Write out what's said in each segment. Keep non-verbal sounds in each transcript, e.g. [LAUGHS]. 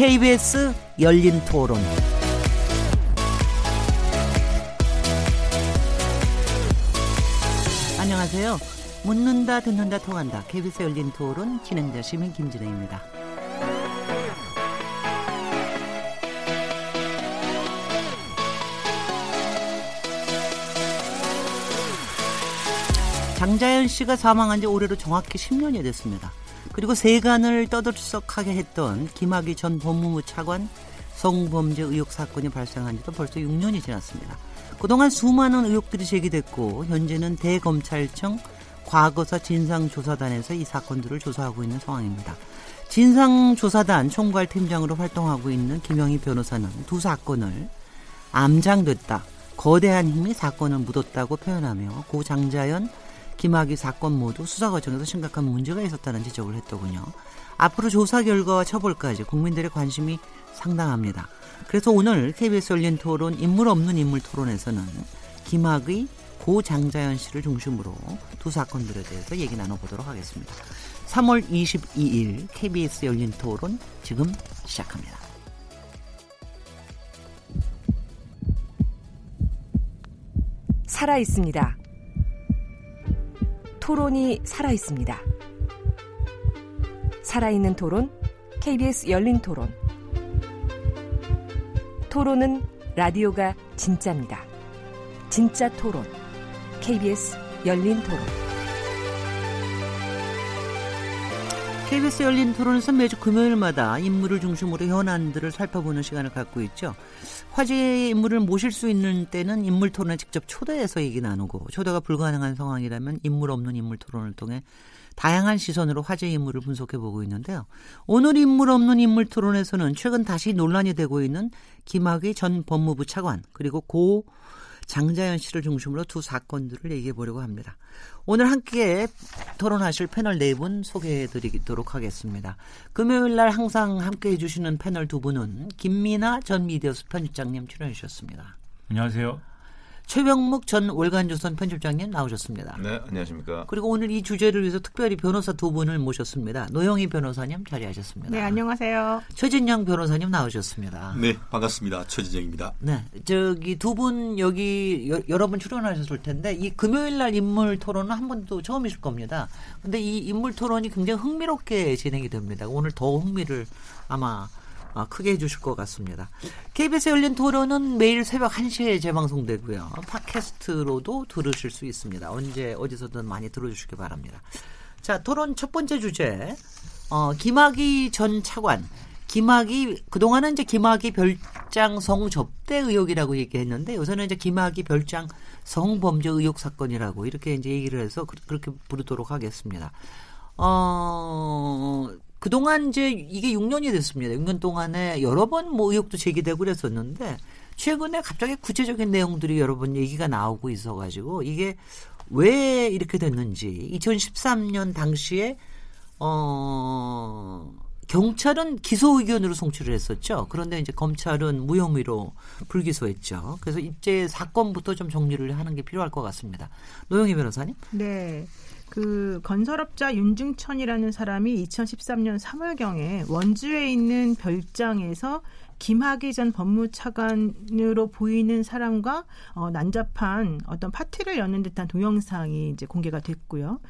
KBS 열린 토론. 안녕하세요. 묻는다, 듣는다, 통한다. KBS 열린 토론 진행자 시민 김진혜입니다. 장자연 씨가 사망한 지 올해로 정확히 10년이 됐습니다. 그리고 세간을 떠들썩하게 했던 김학의 전 법무부 차관 성범죄 의혹 사건이 발생한 지도 벌써 6년이 지났습니다. 그동안 수많은 의혹들이 제기됐고 현재는 대검찰청 과거사 진상조사단에서 이 사건들을 조사하고 있는 상황입니다. 진상조사단 총괄팀장으로 활동하고 있는 김영희 변호사는 두 사건을 암장됐다. 거대한 힘이 사건을 묻었다고 표현하며 고 장자연 김학의 사건 모두 수사 과정에서 심각한 문제가 있었다는 지적을 했더군요. 앞으로 조사 결과와 처벌까지 국민들의 관심이 상당합니다. 그래서 오늘 KBS 열린 토론 인물 없는 인물 토론에서는 김학의 고 장자연 씨를 중심으로 두 사건들에 대해서 얘기 나눠보도록 하겠습니다. 3월 22일 KBS 열린 토론 지금 시작합니다. 살아 있습니다. 토론이 살아 있습니다. 살아있는 토론, KBS 열린 토론. 토론은 라디오가 진짜입니다. 진짜 토론, KBS 열린 토론. KBS 열린 토론에서 매주 금요일마다 인물을 중심으로 현안들을 살펴보는 시간을 갖고 있죠. 화제의 인물을 모실 수 있는 때는 인물 토론에 직접 초대해서 얘기 나누고 초대가 불가능한 상황이라면 인물 없는 인물 토론을 통해 다양한 시선으로 화제 인물을 분석해 보고 있는데요. 오늘 인물 없는 인물 토론에서는 최근 다시 논란이 되고 있는 김학의 전 법무부 차관 그리고 고 장자연 씨를 중심으로 두 사건들을 얘기해 보려고 합니다. 오늘 함께 토론하실 패널 네 분 소개해 드리도록 하겠습니다. 금요일 날 항상 함께 해주시는 패널 두 분은 김미나 전 미디어스 편집장님 출연해 주셨습니다. 안녕하세요. 최병묵 전 월간조선 편집장님 나오셨습니다. 네, 안녕하십니까. 그리고 오늘 이 주제를 위해서 특별히 변호사 두 분을 모셨습니다. 노영희 변호사님 자리하셨습니다. 네, 안녕하세요. 최진영 변호사님 나오셨습니다. 네, 반갑습니다. 최진영입니다. 네, 저기 두 분 여기 여, 여러 분 출연하셨을 텐데 이 금요일 날 인물 토론은 한 번도 처음이실 겁니다. 근데 이 인물 토론이 굉장히 흥미롭게 진행이 됩니다. 오늘 더 흥미를 아마 아, 크게 해주실 것 같습니다. KBS 열린 토론은 매일 새벽 1시에 재방송되고요. 팟캐스트로도 들으실 수 있습니다. 언제 어디서든 많이 들어주시기 바랍니다. 자, 토론 첫 번째 주제. 어, 김학의 전 차관. 김학의 그동안은 이제 김학의 별장 성 접대 의혹이라고 얘기했는데 요새는 이제 김학의 별장 성범죄 의혹 사건이라고 이렇게 이제 얘기를 해서 그 렇게 부르도록 하겠습니다. 어 그동안 이제 이게 6년이 됐습니다. 6년 동안에 여러 번 뭐 의혹도 제기되고 그랬었는데 최근에 갑자기 구체적인 내용들이 여러 번 얘기가 나오고 있어가지고 이게 왜 이렇게 됐는지 2013년 당시에 어 경찰은 기소 의견으로 송치를 했었죠. 그런데 이제 검찰은 무혐의로 불기소했죠. 그래서 이제 사건부터 좀 정리를 하는 게 필요할 것 같습니다. 노영희 변호사님. 네. 그 건설업자 윤중천이라는 사람이 2013년 3월경에 원주에 있는 별장에서 김학의 전 법무차관으로 보이는 사람과 어, 난잡한 어떤 파티를 여는 듯한 동영상이 이제 공개가 됐고요.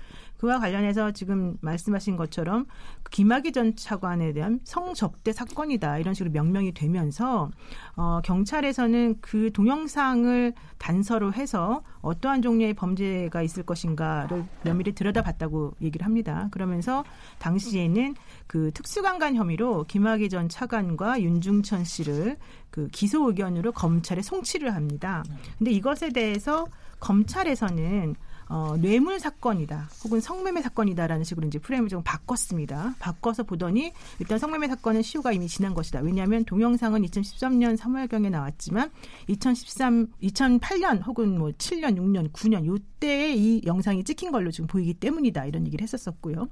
그와 관련해서 지금 말씀하신 것처럼 김학의 전 차관에 대한 성접대 사건이다 이런 식으로 명명이 되면서 어, 경찰에서는 그 동영상을 단서로 해서 어떠한 종류의 범죄가 있을 것인가를 면밀히 들여다봤다고 얘기를 합니다. 그러면서 당시에는 그 특수강간 혐의로 김학의 전 차관과 윤중천 씨를 그 기소 의견으로 검찰에 송치를 합니다. 근데 이것에 대해서 검찰에서는 어, 뇌물 사건이다, 혹은 성매매 사건이다라는 식으로 이제 프레임을 좀 바꿨습니다. 바꿔서 보더니 일단 성매매 사건은 시효가 이미 지난 것이다. 왜냐하면 동영상은 2013년 3월경에 나왔지만 2013, 2008년 혹은 뭐 7년, 6년, 9년 요때에 이 영상이 찍힌 걸로 지금 보이기 때문이다 이런 얘기를 했었었고요.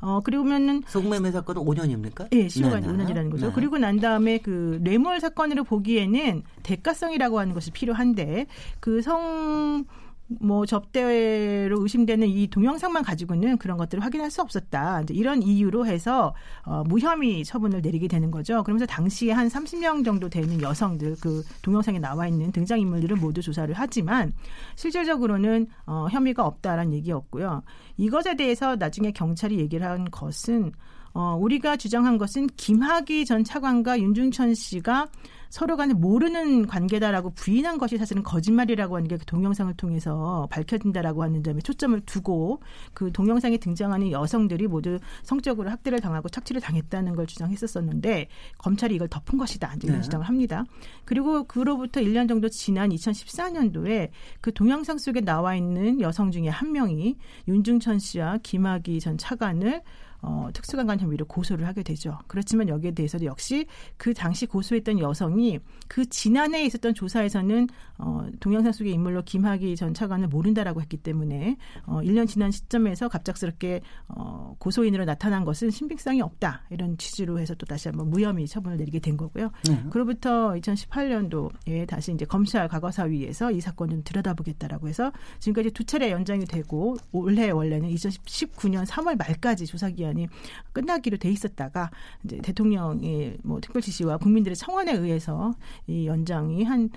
어, 그리고면은. 성매매 사건은 5년입니까? 예, 시효가 네네. 5년이라는 거죠. 네. 그리고 난 다음에 그 뇌물 사건으로 보기에는 대가성이라고 하는 것이 필요한데 그 성, 뭐 접대로 의심되는 이 동영상만 가지고는 그런 것들을 확인할 수 없었다. 이제 이런 이유로 해서 어, 무혐의 처분을 내리게 되는 거죠. 그러면서 당시에 한 30명 정도 되는 여성들 그 동영상에 나와 있는 등장 인물들을 모두 조사를 하지만 실질적으로는 어, 혐의가 없다라는 얘기였고요. 이것에 대해서 나중에 경찰이 얘기를 한 것은 어, 우리가 주장한 것은 김학의 전 차관과 윤중천 씨가 서로 간에 모르는 관계다라고 부인한 것이 사실은 거짓말이라고 하는 게 그 동영상을 통해서 밝혀진다라고 하는 점에 초점을 두고 그 동영상에 등장하는 여성들이 모두 성적으로 학대를 당하고 착취를 당했다는 걸 주장했었었는데 검찰이 이걸 덮은 것이다. 이런 네. 주장을 합니다. 그리고 그로부터 1년 정도 지난 2014년도에 그 동영상 속에 나와 있는 여성 중에 한 명이 윤중천 씨와 김학의 전 차관을 어, 특수강간 혐의로 고소를 하게 되죠. 그렇지만 여기에 대해서도 역시 그 당시 고소했던 여성이 그 지난해에 있었던 조사에서는 어, 동영상 속의 인물로 김학의 전 차관을 모른다라고 했기 때문에 어, 1년 지난 시점에서 갑작스럽게 어, 고소인으로 나타난 것은 신빙성이 없다 이런 취지로 해서 또 다시 한번 무혐의 처분을 내리게 된 거고요. 네. 그로부터 2018년도에 다시 이제 검찰 과거사위에서 이 사건 좀 들여다보겠다라고 해서 지금까지 두 차례 연장이 되고 올해 원래는 2019년 3월 말까지 조사 기한 기간이 끝나기로 돼 있었다가 이제 대통령의 뭐 특별 지시와 국민들의 청원에 의해서 이 연장이 한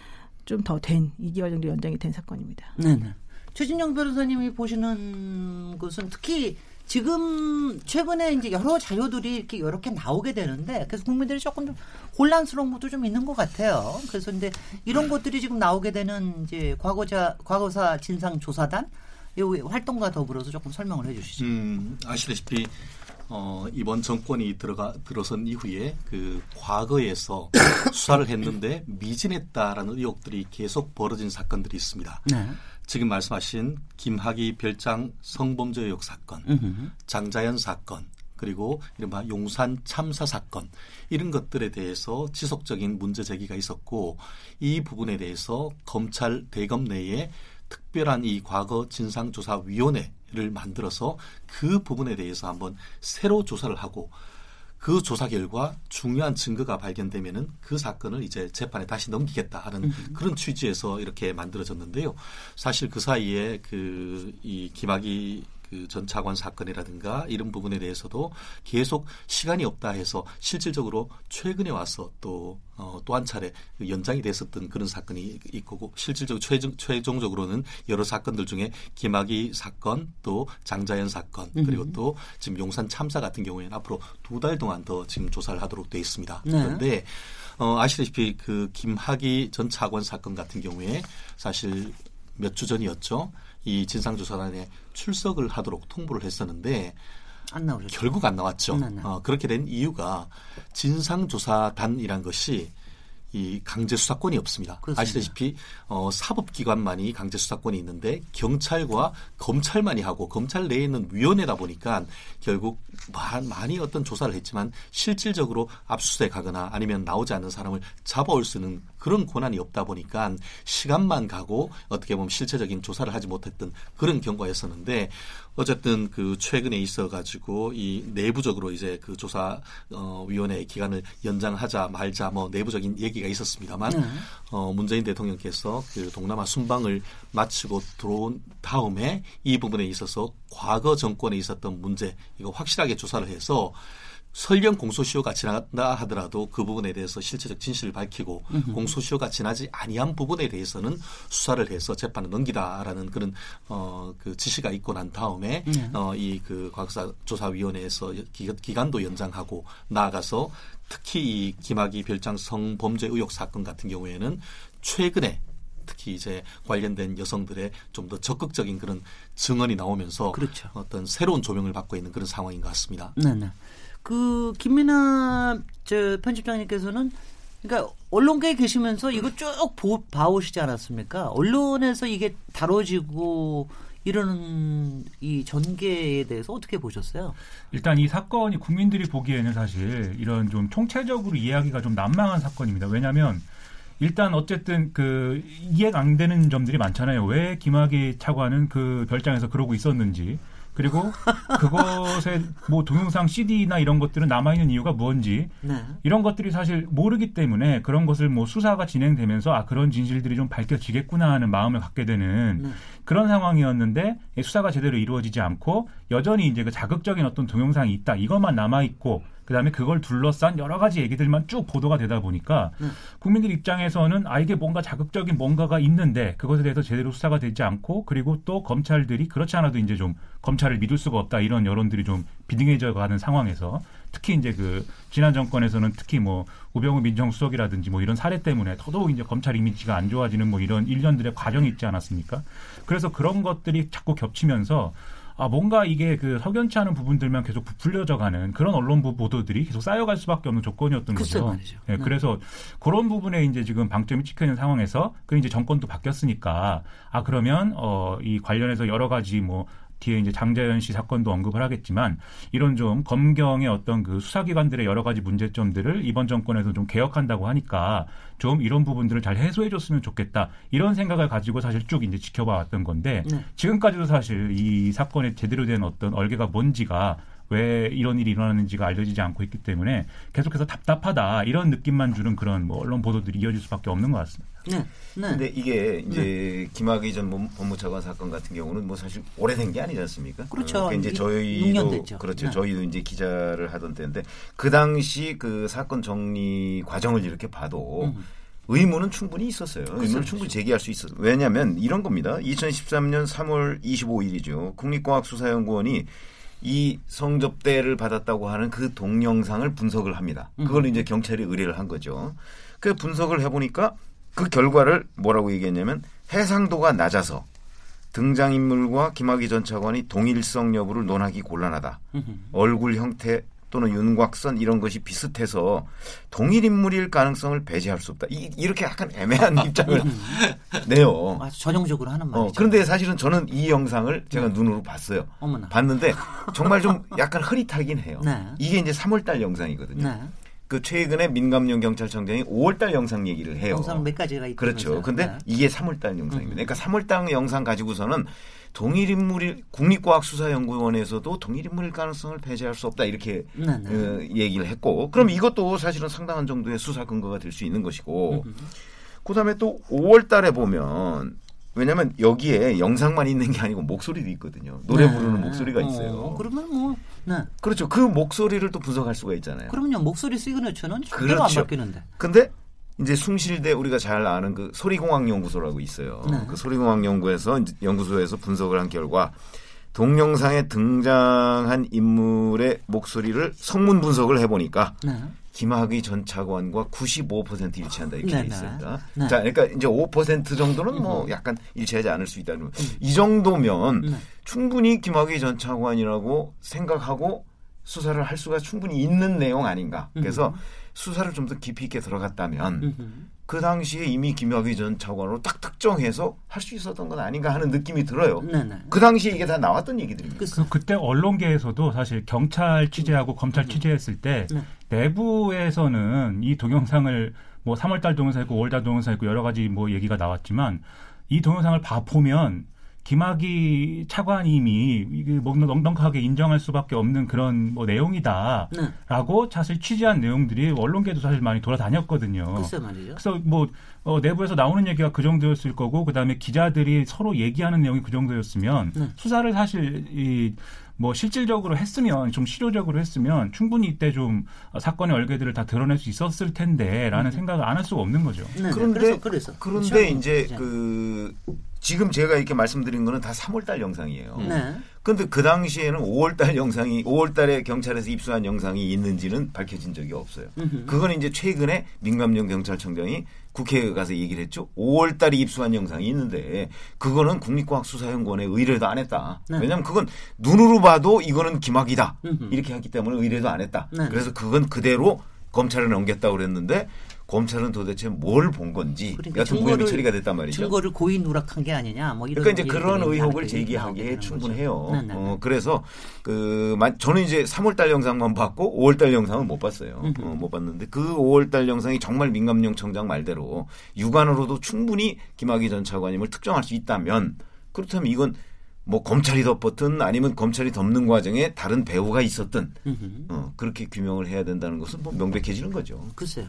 좀 더 된 2개월 정도 연장이 된 사건입니다. 네네. 최진영 변호사님이 보시는 것은 특히 지금 최근에 이제 여러 자료들이 이렇게 이렇게 나오게 되는데 그래서 국민들이 조금 좀 혼란스러운 것도 좀 있는 것 같아요. 그래서 근데 이런 것들이 지금 나오게 되는 이제 과거자 과거사 진상 조사단 이 활동과 더불어서 조금 설명을 해주시죠. 음, 아시다시피 어, 이번 정권이 들어가 들어선 이후에 그 과거에서 [COUGHS] 수사를 했는데 미진했다라는 의혹들이 계속 벌어진 사건들이 있습니다. 네. 지금 말씀하신 김학의 별장 성범죄 의혹 사건, 으흠. 장자연 사건, 그리고 이른바 용산 참사 사건 이런 것들에 대해서 지속적인 문제 제기가 있었고 이 부분에 대해서 검찰 대검 내에 특별한 이 과거 진상조사위원회 를 만들어서 그 부분에 대해서 한번 새로 조사를 하고 그 조사 결과 중요한 증거가 발견되면은 그 사건을 이제 재판에 다시 넘기겠다 하는 음. 그런 취지에서 이렇게 만들어졌는데요. 사실 그 사이에 그 이 김학의 그 전 차관 사건이라든가 이런 부분에 대해서도 계속 시간이 없다 해서 실질적으로 최근에 와서 또 어, 또 한 차례 그 연장이 됐었던 그런 사건이 있고 실질적으로 최종, 최종적으로는 여러 사건들 중에 김학의 사건 또 장자연 사건 그리고 음. 또 지금 용산 참사 같은 경우에는 앞으로 두 달 동안 더 지금 조사를 하도록 돼 있습니다. 네. 그런데 어, 아시다시피 그 김학의 전 차관 사건 같은 경우에 사실 몇 주 전이었죠. 이 진상조사단에 출석을 하도록 통보를 했었는데 안 나오셨죠. 결국 안 나왔죠. 네, 네. 어, 그렇게 된 이유가 진상조사단이란 것이 이 강제 수사권이 없습니다. 그렇습니다. 아시다시피 어, 사법기관만이 강제 수사권이 있는데 경찰과 검찰만이 하고 검찰 내에 있는 위원회다 보니까 결국 많이 어떤 조사를 했지만 실질적으로 압수수색하거나 아니면 나오지 않는 사람을 잡아올 수 있는 그런 권한이 없다 보니까 시간만 가고 어떻게 보면 실체적인 조사를 하지 못했던 그런 경과였었는데 어쨌든 그 최근에 있어 가지고 이 내부적으로 이제 그 조사 어 위원회 기간을 연장하자 말자 뭐 내부적인 얘기 가 있었습니다만 네. 어 문재인 대통령께서 그 동남아 순방을 마치고 들어온 다음에 이 부분에 있어서 과거 정권에 있었던 문제 이거 확실하게 조사를 해서 설령 공소시효가 지나다 하더라도 그 부분에 대해서 실체적 진실을 밝히고 으흠. 공소시효가 지나지 아니한 부분에 대해서는 수사를 해서 재판을 넘기다라는 그런 어그 지시가 있고 난 다음에 네. 어이 그 과학사 조사위원회에서 기 간도 연장하고 나아가서 특히 이 김학의 별장 성범죄 의혹 사건 같은 경우에는 최근에 특히 이제 관련된 여성들의 좀 더 적극적인 그런 증언이 나오면서 그렇죠. 어떤 새로운 조명을 받고 있는 그런 상황인 것 같습니다. 네, 네. 그 김민아 저 편집장님께서는 그러니까 언론계에 계시면서 이거 쭉 보, 봐오시지 않았습니까? 언론에서 이게 다뤄지고 이러는 이 전개에 대해서 어떻게 보셨어요? 일단 이 사건이 국민들이 보기에는 사실 이런 좀 총체적으로 이해하기가 좀 난망한 사건입니다. 왜냐하면 일단 어쨌든 그 이해가 안 되는 점들이 많잖아요. 왜 김학의 차관은 그 별장에서 그러고 있었는지 그리고 그것에 뭐 동영상 CD나 이런 것들은 남아 있는 이유가 뭔지 네. 이런 것들이 사실 모르기 때문에 그런 것을 뭐 수사가 진행되면서 아 그런 진실들이 좀 밝혀지겠구나 하는 마음을 갖게 되는 네. 그런 상황이었는데 수사가 제대로 이루어지지 않고 여전히 이제 그 자극적인 어떤 동영상이 있다 이것만 남아 있고 그다음에 그걸 둘러싼 여러 가지 얘기들만 쭉 보도가 되다 보니까 네. 국민들 입장에서는 아 이게 뭔가 자극적인 뭔가가 있는데 그것에 대해서 제대로 수사가 되지 않고 그리고 또 검찰들이 그렇지 않아도 이제 좀 검찰을 믿을 수가 없다 이런 여론들이 좀 비등해져 가는 상황에서 특히 이제 그 지난 정권에서는 특히 뭐 우병우 민정수석이라든지 뭐 이런 사례 때문에 더더욱 이제 검찰 이미지가 안 좋아지는 뭐 이런 일련들의 과정이 있지 않았습니까? 그래서 그런 것들이 자꾸 겹치면서 아 뭔가 이게 그 석연치 않은 부분들만 계속 부풀려져 가는 그런 언론 보도들이 계속 쌓여갈 수밖에 없는 조건이었던 거죠. 말이죠. 네, 네. 그래서 그런 부분에 이제 지금 방점이 찍혀 있는 상황에서 그 이제 정권도 바뀌었으니까 아 그러면 어 이 관련해서 여러 가지 뭐 뒤에 이제 장자연 씨 사건도 언급을 하겠지만 이런 좀 검경의 어떤 그 수사기관들의 여러 가지 문제점들을 이번 정권에서 좀 개혁한다고 하니까 좀 이런 부분들을 잘 해소해줬으면 좋겠다 이런 생각을 가지고 사실 쭉 이제 지켜봐왔던 건데 네. 지금까지도 사실 이 사건에 제대로 된 어떤 얼개가 뭔지가 왜 이런 일이 일어나는지가 알려지지 않고 있기 때문에 계속해서 답답하다 이런 느낌만 주는 그런 뭐 언론 보도들이 이어질 수밖에 없는 것 같습니다. 네. 네. 근데 이게 이제 네. 김학의 전 법무차관 사건 같은 경우는 뭐 사실 오래된 게 아니지 않습니까? 그렇죠. 어, 그러니까 이제 저희도 그렇죠. 네. 저희도 이제 기자를 하던 때인데 그 당시 그 사건 정리 과정을 이렇게 봐도 음. 의무는 충분히 있었어요. 그렇죠. 의무는 충분히 제기할 수 있었어요. 왜냐하면 이런 겁니다. 2013년 3월 25일이죠. 국립과학수사연구원이 이 성접대를 받았다고 하는 그 동영상을 분석을 합니다. 그걸 음. 이제 경찰이 의뢰를 한 거죠. 그 분석을 해보니까 그 결과를 뭐라고 얘기했냐면 해상도가 낮아서 등장인물과 김학의 전 차관이 동일성 여부를 논하기 곤란하다. 얼굴 형태 또는 윤곽선 이런 것이 비슷해서 동일 인물일 가능성을 배제할 수 없다. 이, 렇게 약간 애매한 [LAUGHS] 입장을 내요. 아, 전형적으로 하는 말이죠. 어, 그런데 사실은 저는 이 영상을 제가 네. 눈으로 봤어요. 어머나. 봤는데 [LAUGHS] 정말 좀 약간 흐릿하긴 해요. 네. 이게 이제 3월달 영상이거든요. 네. 그 최근에 민감용 경찰청장이 5월달 영상 얘기를 해요. 영상 몇 가지가 있죠. 그렇죠. 근데 네. 이게 3월달 영상입니다. 음. 그러니까 3월달 영상 가지고서는 동일 인물이 국립과학수사연구원에서도 동일 인물일 가능성을 배제할 수 없다 이렇게 네, 네. 어, 얘기를 했고 그럼 이것도 사실은 상당한 정도의 수사 근거가 될 수 있는 것이고 음. 그다음에 또 5월달에 보면 왜냐하면 여기에 영상만 있는 게 아니고 목소리도 있거든요. 노래 네. 부르는 목소리가 있어요. 어, 그러면 뭐, 네. 그렇죠. 그 목소리를 또 분석할 수가 있잖아요. 그럼요. 목소리 시그너처는 절대로 그렇죠. 안 바뀌는데. 근데 이제 숭실대 우리가 잘 아는 그 소리공학연구소라고 있어요. 네. 그 소리공학연구에서 연구소에서 분석을 한 결과 동영상에 등장한 인물의 목소리를 성문 분석을 해보니까 네. 김학의 전 차관과 95% 일치한다 이렇게 네, 돼 있습니다. 네. 자, 그러니까 이제 5% 정도는 뭐 음. 약간 일치하지 않을 수 있다는 음. 이 정도면 네. 충분히 김학의 전 차관이라고 생각하고 수사를 할 수가 충분히 있는 내용 아닌가. 그래서 음. 수사를 좀 더 깊이 있게 들어갔다면 음흠. 그 당시에 이미 김학의 전 차관으로 딱 특정해서 할 수 있었던 건 아닌가 하는 느낌이 들어요. 네네. 그 당시에 이게 다 나왔던 얘기들입니다. 그, 그때 언론계에서도 사실 경찰 취재하고 검찰 음. 취재했을 때 네. 내부에서는 이 동영상을 뭐 3월달 동영상 있고 5월달 동영상 있고 여러 가지 뭐 얘기가 나왔지만 이 동영상을 봐 보면 김학의 차관님이 이게 뭐 넉넉하게 인정할 수밖에 없는 그런 뭐 내용이다라고 네. 사실 취재한 내용들이 언론계도 사실 많이 돌아다녔거든요. 글쎄 말이죠. 그래서 뭐 어, 내부에서 나오는 얘기가 그 정도였을 거고 그다음에 기자들이 서로 얘기하는 내용이 그 정도였으면 네. 수사를 사실 이 뭐 실질적으로 했으면 좀 실효적으로 했으면 충분히 이때 좀 사건의 얼개들을 다 드러낼 수 있었을 텐데라는 음. 생각을 안 할 수가 없는 거죠. 네, 네. 그런데 그래서, 그래서. 그런데 그렇죠. 이제 그 지금 제가 이렇게 말씀드린 거는 다 3월달 영상이에요. 네. 근데 그 당시에는 5월달 영상이 5월달에 경찰에서 입수한 영상이 있는지는 밝혀진 적이 없어요. 그거는 이제 최근에 민감용 경찰청장이 국회에 가서 얘기를 했죠. 5월달에 입수한 영상이 있는데 그거는 국립과학수사연구원에 의뢰도 안 했다. 네. 왜냐하면 그건 눈으로 봐도 이거는 기막이다 이렇게 했기 때문에 의뢰도 안 했다. 네. 그래서 그건 그대로 검찰에 넘겼다고 그랬는데 검찰은 도대체 뭘 본 건지 그러니까 여튼 무혐의 처리가 됐단 말이죠. 증거를 고의 누락한 게 아니냐 뭐 이런 그러니까 이제 그런 의혹을 제기하기에 충분해요. 네, 네, 네. 어, 그래서 그 저는 이제 3월달 영상만 봤고 5월달 영상은 못 봤어요. 어, 못 봤는데 그 5월달 영상이 정말 민감용 청장 말대로 육안으로도 충분히 김학의 전 차관님을 특정할 수 있다면 그렇다면 이건 뭐 검찰이 덮었든 아니면 검찰이 덮는 과정에 다른 배우가 있었든 어, 그렇게 규명을 해야 된다는 것은 뭐 명백해지는 거죠. 글쎄요.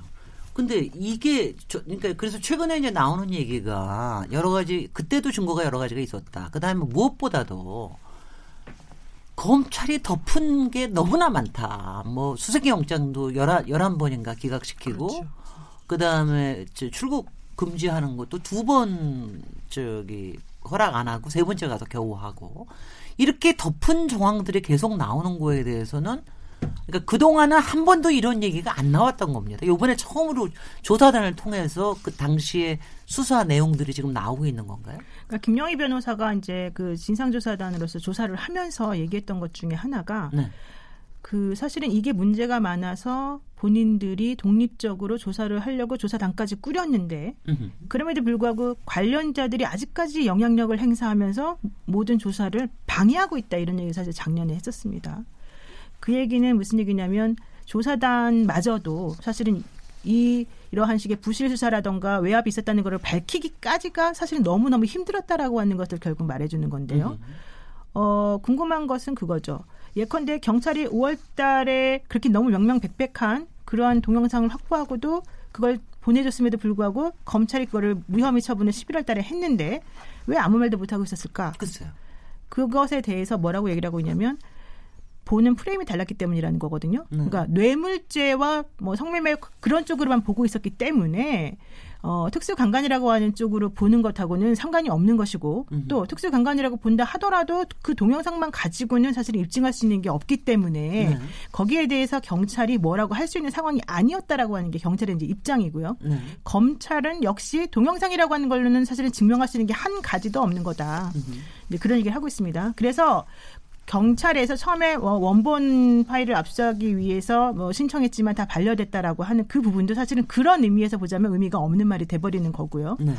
근데 이게 저, 그러니까 그래서 최근에 이제 나오는 얘기가 여러 가지 그때도 증거가 여러 가지가 있었다. 그다음에 무엇보다도 검찰이 덮은 게 너무나 많다. 뭐 수색의 영장도 열한 열한 번인가 기각시키고 그렇죠. 그다음에 출국 금지하는 것도 두 번 저기 허락 안 하고 세 번째 가서 겨우 하고 이렇게 덮은 정황들이 계속 나오는 거에 대해서는 그러니까 그동안은 한 번도 이런 얘기가 안 나왔던 겁니다. 이번에 처음으로 조사단을 통해서 그 당시에 수사 내용들이 지금 나오고 있는 건가요? 그러니까 김영희 변호사가 이제 그 진상조사단으로서 조사를 하면서 얘기했던 것 중에 하나가 네. 그 사실은 이게 문제가 많아서 본인들이 독립적으로 조사를 하려고 조사단까지 꾸렸는데 그럼에도 불구하고 관련자들이 아직까지 영향력을 행사하면서 모든 조사를 방해하고 있다 이런 얘기 사실 작년에 했었습니다. 그 얘기는 무슨 얘기냐면 조사단마저도 사실은 이 이러한 식의 부실 수사라던가 외압이 있었다는 것을 밝히기까지가 사실 너무너무 힘들었다라고 하는 것을 결국 말해주는 건데요. 어, 궁금한 것은 그거죠. 예컨대 경찰이 5월 달에 그렇게 너무 명명백백한 그러한 동영상을 확보하고도 그걸 보내줬음에도 불구하고 검찰이 그거를 무혐의 처분을 11월 달에 했는데 왜 아무 말도 못하고 있었을까? 글쎄요. 그것에 대해서 뭐라고 얘기를 하고 있냐면 보는 프레임이 달랐기 때문이라는 거거든요. 네. 그러니까 뇌물죄와 뭐 성매매 그런 쪽으로만 보고 있었기 때문에 어, 특수강간이라고 하는 쪽으로 보는 것하고는 상관이 없는 것이고 음흠. 또 특수강간이라고 본다 하더라도 그 동영상만 가지고는 사실 입증할 수 있는 게 없기 때문에 네. 거기에 대해서 경찰이 뭐라고 할 수 있는 상황이 아니었다라고 하는 게 경찰의 이제 입장이고요. 네. 검찰은 역시 동영상이라고 하는 걸로는 사실은 증명할 수 있는 게 한 가지도 없는 거다. 네, 그런 얘기를 하고 있습니다. 그래서 경찰에서 처음에 원본 파일을 압수하기 위해서 뭐 신청했지만 다 반려됐다라고 하는 그 부분도 사실은 그런 의미에서 보자면 의미가 없는 말이 돼버리는 거고요. 네.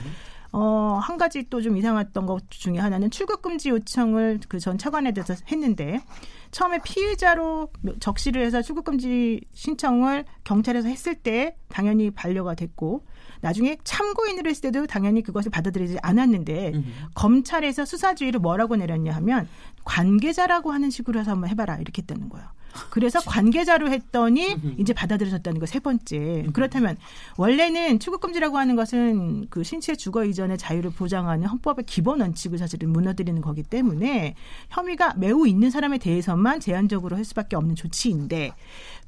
어, 한 가지 또 좀 이상했던 것 중에 하나는 출국 금지 요청을 그 전 차관에 대해서 했는데 처음에 피의자로 적시를 해서 출국 금지 신청을 경찰에서 했을 때 당연히 반려가 됐고 나중에 참고인으로 했을 때도 당연히 그것을 받아들이지 않았는데 음. 검찰에서 수사주의를 뭐라고 내렸냐 하면 관계자라고 하는 식으로 해서 한번 해봐라 이렇게 했다는 거예요. 그래서 관계자로 했더니 이제 받아들여졌다는 거 세 번째. 그렇다면 원래는 출국 금지라고 하는 것은 그 신체 주거 이전의 자유를 보장하는 헌법의 기본 원칙을 사실은 무너뜨리는 거기 때문에 혐의가 매우 있는 사람에 대해서만 제한적으로 할 수밖에 없는 조치인데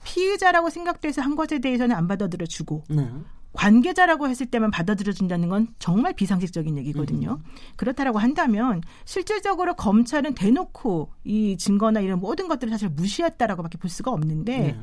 피의자라고 생각돼서 한 것에 대해서는 안 받아들여 주고 네. 관계자라고 했을 때만 받아들여진다는 건 정말 비상식적인 얘기거든요. 음. 그렇다라고 한다면 실질적으로 검찰은 대놓고 이 증거나 이런 모든 것들을 사실 무시했다라고밖에 볼 수가 없는데 네.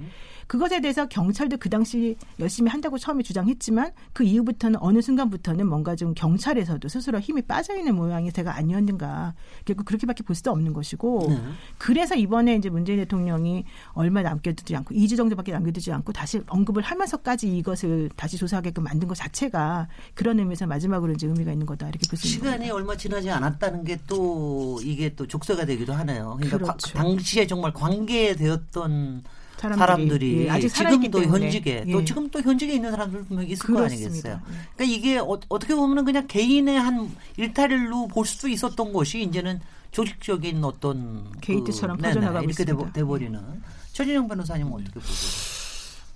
그것에 대해서 경찰도 그 당시 열심히 한다고 처음에 주장했지만 그 이후부터는 어느 순간부터는 뭔가 좀 경찰에서도 스스로 힘이 빠져 있는 모양이 제가 아니었는가 결국 그렇게밖에 볼 수도 없는 것이고 네. 그래서 이번에 이제 문재인 대통령이 얼마 남겨두지 않고 2주 정도밖에 남겨두지 않고 다시 언급을 하면서까지 이것을 다시 조사하게끔 만든 것 자체가 그런 의미에서 마지막으로 이제 의미가 있는 거다 이렇게 볼수 있는 시간이 얼마 지나지 않았다는 게 또 이게 또 족쇄가 되기도 하네요. 그러니까 그렇죠. 당시에 정말 관계되었던 사람들이, 사람들이 예, 아직 지금도 현직에 예. 또 지금 또 현직에 있는 사람들 분명 있을 그렇습니다. 거 아니겠어요. 그러니까 이게 어, 떻게 보면 그냥 개인의 한 일탈일로 볼 수 있었던 것이 이제는 조직적인 어떤 그 게이트처럼 그, 퍼져나가고 이렇게 있습니다. 돼버 리는 최진영 변호사님은 어떻게 보세요?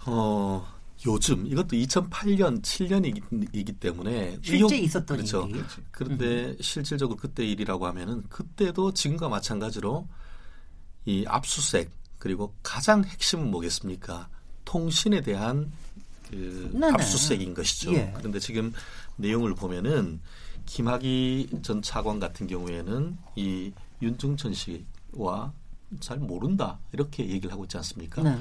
어. 요즘 이것도 2008년 7년이기 때문에 실제 의혹, 있었던 그렇죠. 일이. 그런데 음. 실질적으로 그때 일이라고 하면은 그때도 지금과 마찬가지로 이 압수색 그리고 가장 핵심은 뭐겠습니까? 통신에 대한 그 압수수색인 것이죠. 예. 그런데 지금 내용을 보면은 김학의 전 차관 같은 경우에는 이 윤중천 씨와 잘 모른다 이렇게 얘기를 하고 있지 않습니까? 네.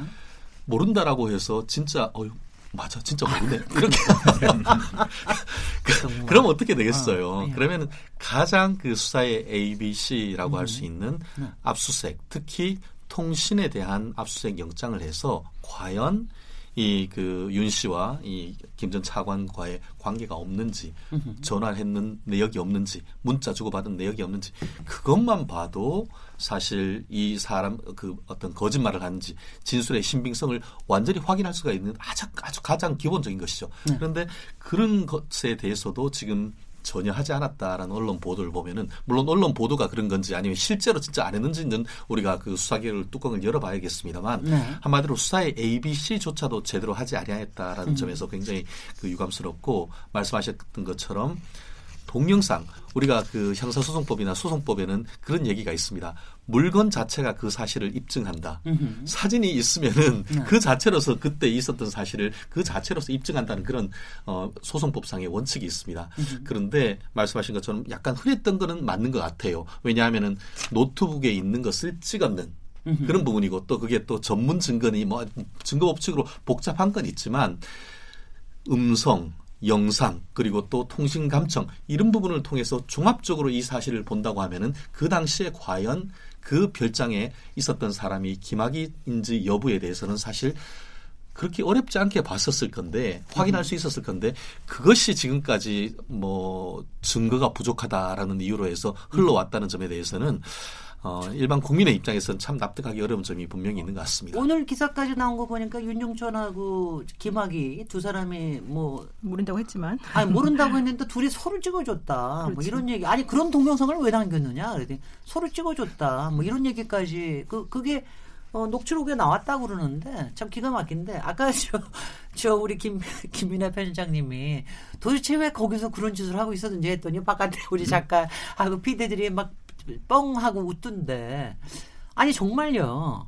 모른다라고 해서 진짜 어유 맞아 진짜 모르네 [LAUGHS] 이렇게 [LAUGHS] 그, 그럼 어떻게 되겠어요? 아, 예. 그러면 가장 그 수사의 ABC라고 음. 할수 있는 네. 압수색 특히 통신에 대한 압수수색 영장을 해서 과연 이 그 윤 씨와 이 김 전 차관과의 관계가 없는지 전화를 했는 내역이 없는지 문자 주고받은 내역이 없는지 그것만 봐도 사실 이 사람 그 어떤 거짓말을 하는지 진술의 신빙성을 완전히 확인할 수가 있는 아주 아주 가장 기본적인 것이죠. 네. 그런데 그런 것에 대해서도 지금 전혀 하지 않았다라는 언론 보도를 보면은 물론 언론 보도가 그런 건지 아니면 실제로 진짜 안 했는지는 우리가 그 수사 기를 뚜껑을 열어봐야겠습니다만 네. 한마디로 수사의 A, B, C조차도 제대로 하지 아니했다라는 음. 점에서 굉장히 그 유감스럽고 말씀하셨던 것처럼 동영상 우리가 그 형사소송법이나 소송법에는 그런 얘기가 있습니다. 물건 자체가 그 사실을 입증한다. 음흠. 사진이 있으면은 네. 그 자체로서 그때 있었던 사실을 그 자체로서 입증한다는 그런 어, 소송법상의 원칙이 있습니다. 음흠. 그런데 말씀하신 것처럼 약간 흐렸던 거는 맞는 것 같아요. 왜냐하면은 노트북에 있는 것을 찍었는 그런 부분이고 또 그게 또 전문 증거니 뭐 증거 법칙으로 복잡한 건 있지만 음성 영상 그리고 또 통신 감청 이런 부분을 통해서 종합적으로 이 사실을 본다고 하면은 그 당시에 과연 그 별장에 있었던 사람이 김학의인지 여부에 대해서는 사실 그렇게 어렵지 않게 봤었을 건데 확인할 수 있었을 건데 그것이 지금까지 뭐 증거가 부족하다라는 이유로 해서 흘러왔다는 점에 대해서는 어, 일반 국민의 입장에서는 참 납득하기 어려운 점이 분명히 있는 것 같습니다. 오늘 기사까지 나온 거 보니까 윤용천하고 김학이 두 사람이 뭐 모른다고 했지만. 아니 모른다고 했는데 둘이 서로 찍어줬다. 뭐 그렇지. 뭐 이런 얘기. 아니 그런 동영상을 왜 남겼느냐? 그랬더니 서로 찍어줬다. 뭐 이런 얘기까지. 그 그게 어, 녹취록에 나왔다 고 그러는데 참 기가 막힌데. 아까 [LAUGHS] 저, 저 우리 김 김민아 편집장님이 도대체 왜 거기서 그런 짓을 하고 있었는지 했더니 바깥에 우리 작가하고 피디들이 막 뻥 하고 웃던데 아니 정말요.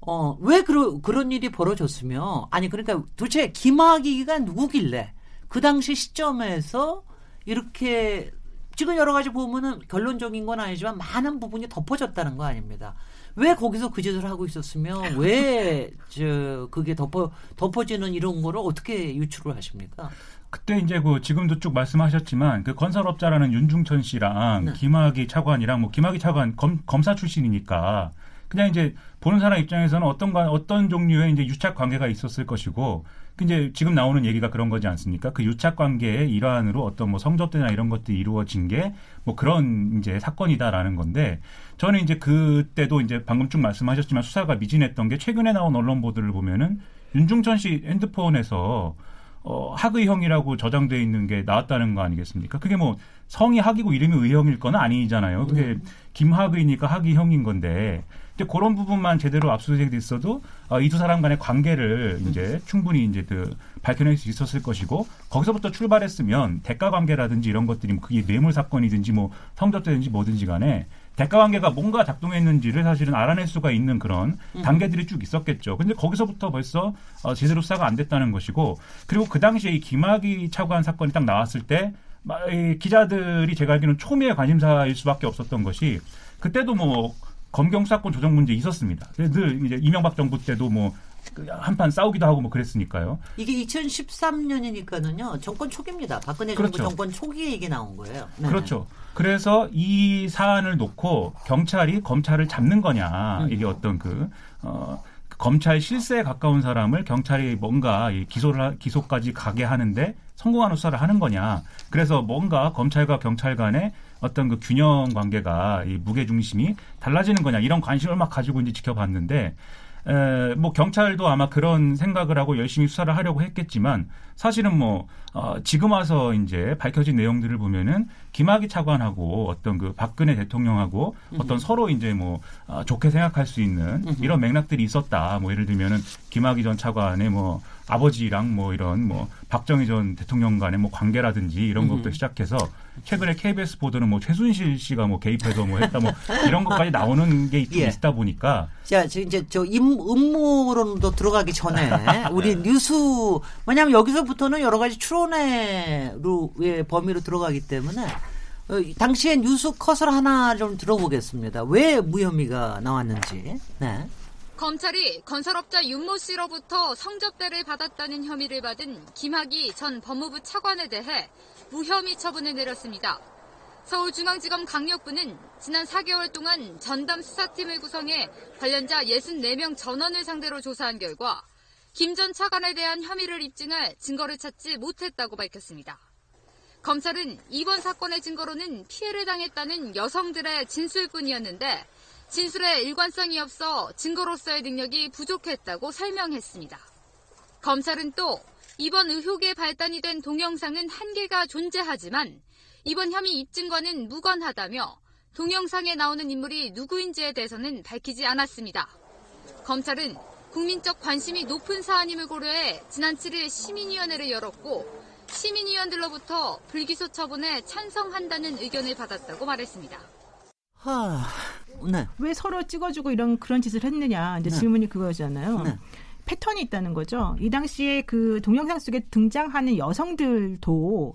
어, 왜 그러, 그런 일이 벌어졌으며 아니 그러니까 도대체 김학의가 누구길래 그 당시 시점에서 이렇게 지금 여러 가지 보면은 결론적인 건 아니지만 많은 부분이 덮어졌다는 거 아닙니다. 왜 거기서 그 짓을 하고 있었으며 왜 저 그게 덮어 덮어지는 이런 거를 어떻게 유출을 하십니까? 그때 이제 그 지금도 쭉 말씀하셨지만 그 건설업자라는 윤중천 씨랑 네. 김학의 차관이랑 뭐 김학의 차관 검, 검사 출신이니까 그냥 이제 보는 사람 입장에서는 어떤 어떤 종류의 이제 유착 관계가 있었을 것이고 그 이제 지금 나오는 얘기가 그런 거지 않습니까? 그 유착 관계의 일환으로 어떤 뭐 성접대나 이런 것들이 이루어진 게 뭐 그런 이제 사건이다라는 건데 저는 이제 그때도 이제 방금 쭉 말씀하셨지만 수사가 미진했던 게 최근에 나온 언론 보도를 보면은 윤중천 씨 핸드폰에서 어, 학의형이라고 저장돼 있는 게 나왔다는 거 아니겠습니까? 그게 뭐 성이 학이고 이름이 의형일 건 아니잖아요. 그게 네. 김학의니까 학의형인 건데 이제 그런 부분만 제대로 압수수색이 됐어도 어, 이두 사람 간의 관계를 이제 충분히 이제 그 밝혀낼 수 있었을 것이고 거기서부터 출발했으면 대가 관계라든지 이런 것들이 뭐 그게 뇌물 사건이든지 뭐 성접대든지 뭐든지 간에 대가 관계가 뭔가 작동했는지를 사실은 알아낼 수가 있는 그런 음. 단계들이 쭉 있었겠죠. 근데 거기서부터 벌써 어, 제대로 수사가 안 됐다는 것이고 그리고 그 당시에 이 김학의 차관 사건이 딱 나왔을 때 기자들이 제가 알기로는 초미의 관심사일 수밖에 없었던 것이 그때도 뭐 검경 사건 조정 문제 있었습니다. 늘 이제 이명박 정부 때도 뭐그 한판 싸우기도 하고 뭐 그랬으니까요. 이게 2013년이니까는요. 정권 초기입니다. 박근혜 정부 그렇죠. 정권 초기에 이게 나온 거예요. 네. 그렇죠. 그래서 이 사안을 놓고 경찰이 검찰을 잡는 거냐 음. 이게 어떤 그 어. 검찰 실세에 가까운 사람을 경찰이 뭔가 기소를 기소까지 가게 하는데 성공하는 수사를 하는 거냐. 그래서 뭔가 검찰과 경찰 간의 어떤 그 균형 관계가 이 무게 중심이 달라지는 거냐 이런 관심을 막 가지고 이제 지켜봤는데 에, 뭐 경찰도 아마 그런 생각을 하고 열심히 수사를 하려고 했겠지만 사실은 뭐 어, 지금 와서 이제 밝혀진 내용들을 보면은 김학의 차관하고 어떤 그 박근혜 대통령하고 음흠. 어떤 서로 이제 뭐 어, 좋게 생각할 수 있는 음흠. 이런 맥락들이 있었다. 뭐 예를 들면은 김학의 전 차관의 뭐 아버지랑 뭐 이런 뭐 박정희 전 대통령 간의 뭐 관계라든지 이런 것부터 시작해서 최근에 KBS 보도는 뭐 최순실 씨가 뭐 개입해서 뭐 했다 뭐 [LAUGHS] 이런 것까지 나오는 게 예. 있다 보니까 자 이제 저 임, 음모론도 들어가기 전에 [LAUGHS] 우리 네. 뉴스 왜냐하면 여기서부터는 여러 가지 추론의의 범위로 들어가기 때문에 어, 당시에 뉴스 컷을 하나 좀 들어보겠습니다. 왜 무혐의가 나왔는지. 네. 검찰이 건설업자 윤모 씨로부터 성접대를 받았다는 혐의를 받은 김학의 전 법무부 차관에 대해 무혐의 처분을 내렸습니다. 서울중앙지검 강력부는 지난 4개월 동안 전담 수사팀을 구성해 관련자 64명 전원을 상대로 조사한 결과 김 전 차관에 대한 혐의를 입증할 증거를 찾지 못했다고 밝혔습니다. 검찰은 이번 사건의 증거로는 피해를 당했다는 여성들의 진술뿐이었는데 진술에 일관성이 없어 증거로서의 능력이 부족했다고 설명했습니다. 검찰은 또 이번 의혹의 발단이 된 동영상은 한계가 존재하지만 이번 혐의 입증과는 무관하다며 동영상에 나오는 인물이 누구인지에 대해서는 밝히지 않았습니다. 검찰은 국민적 관심이 높은 사안임을 고려해 지난 7일 시민위원회를 열었고 시민위원들로부터 불기소 처분에 찬성한다는 의견을 받았다고 말했습니다. 하, 네. 왜 서로 찍어주고 이런 그런 짓을 했느냐 이제 네. 질문이 그거잖아요. 네. 패턴이 있다는 거죠. 이 당시에 그 동영상 속에 등장하는 여성들도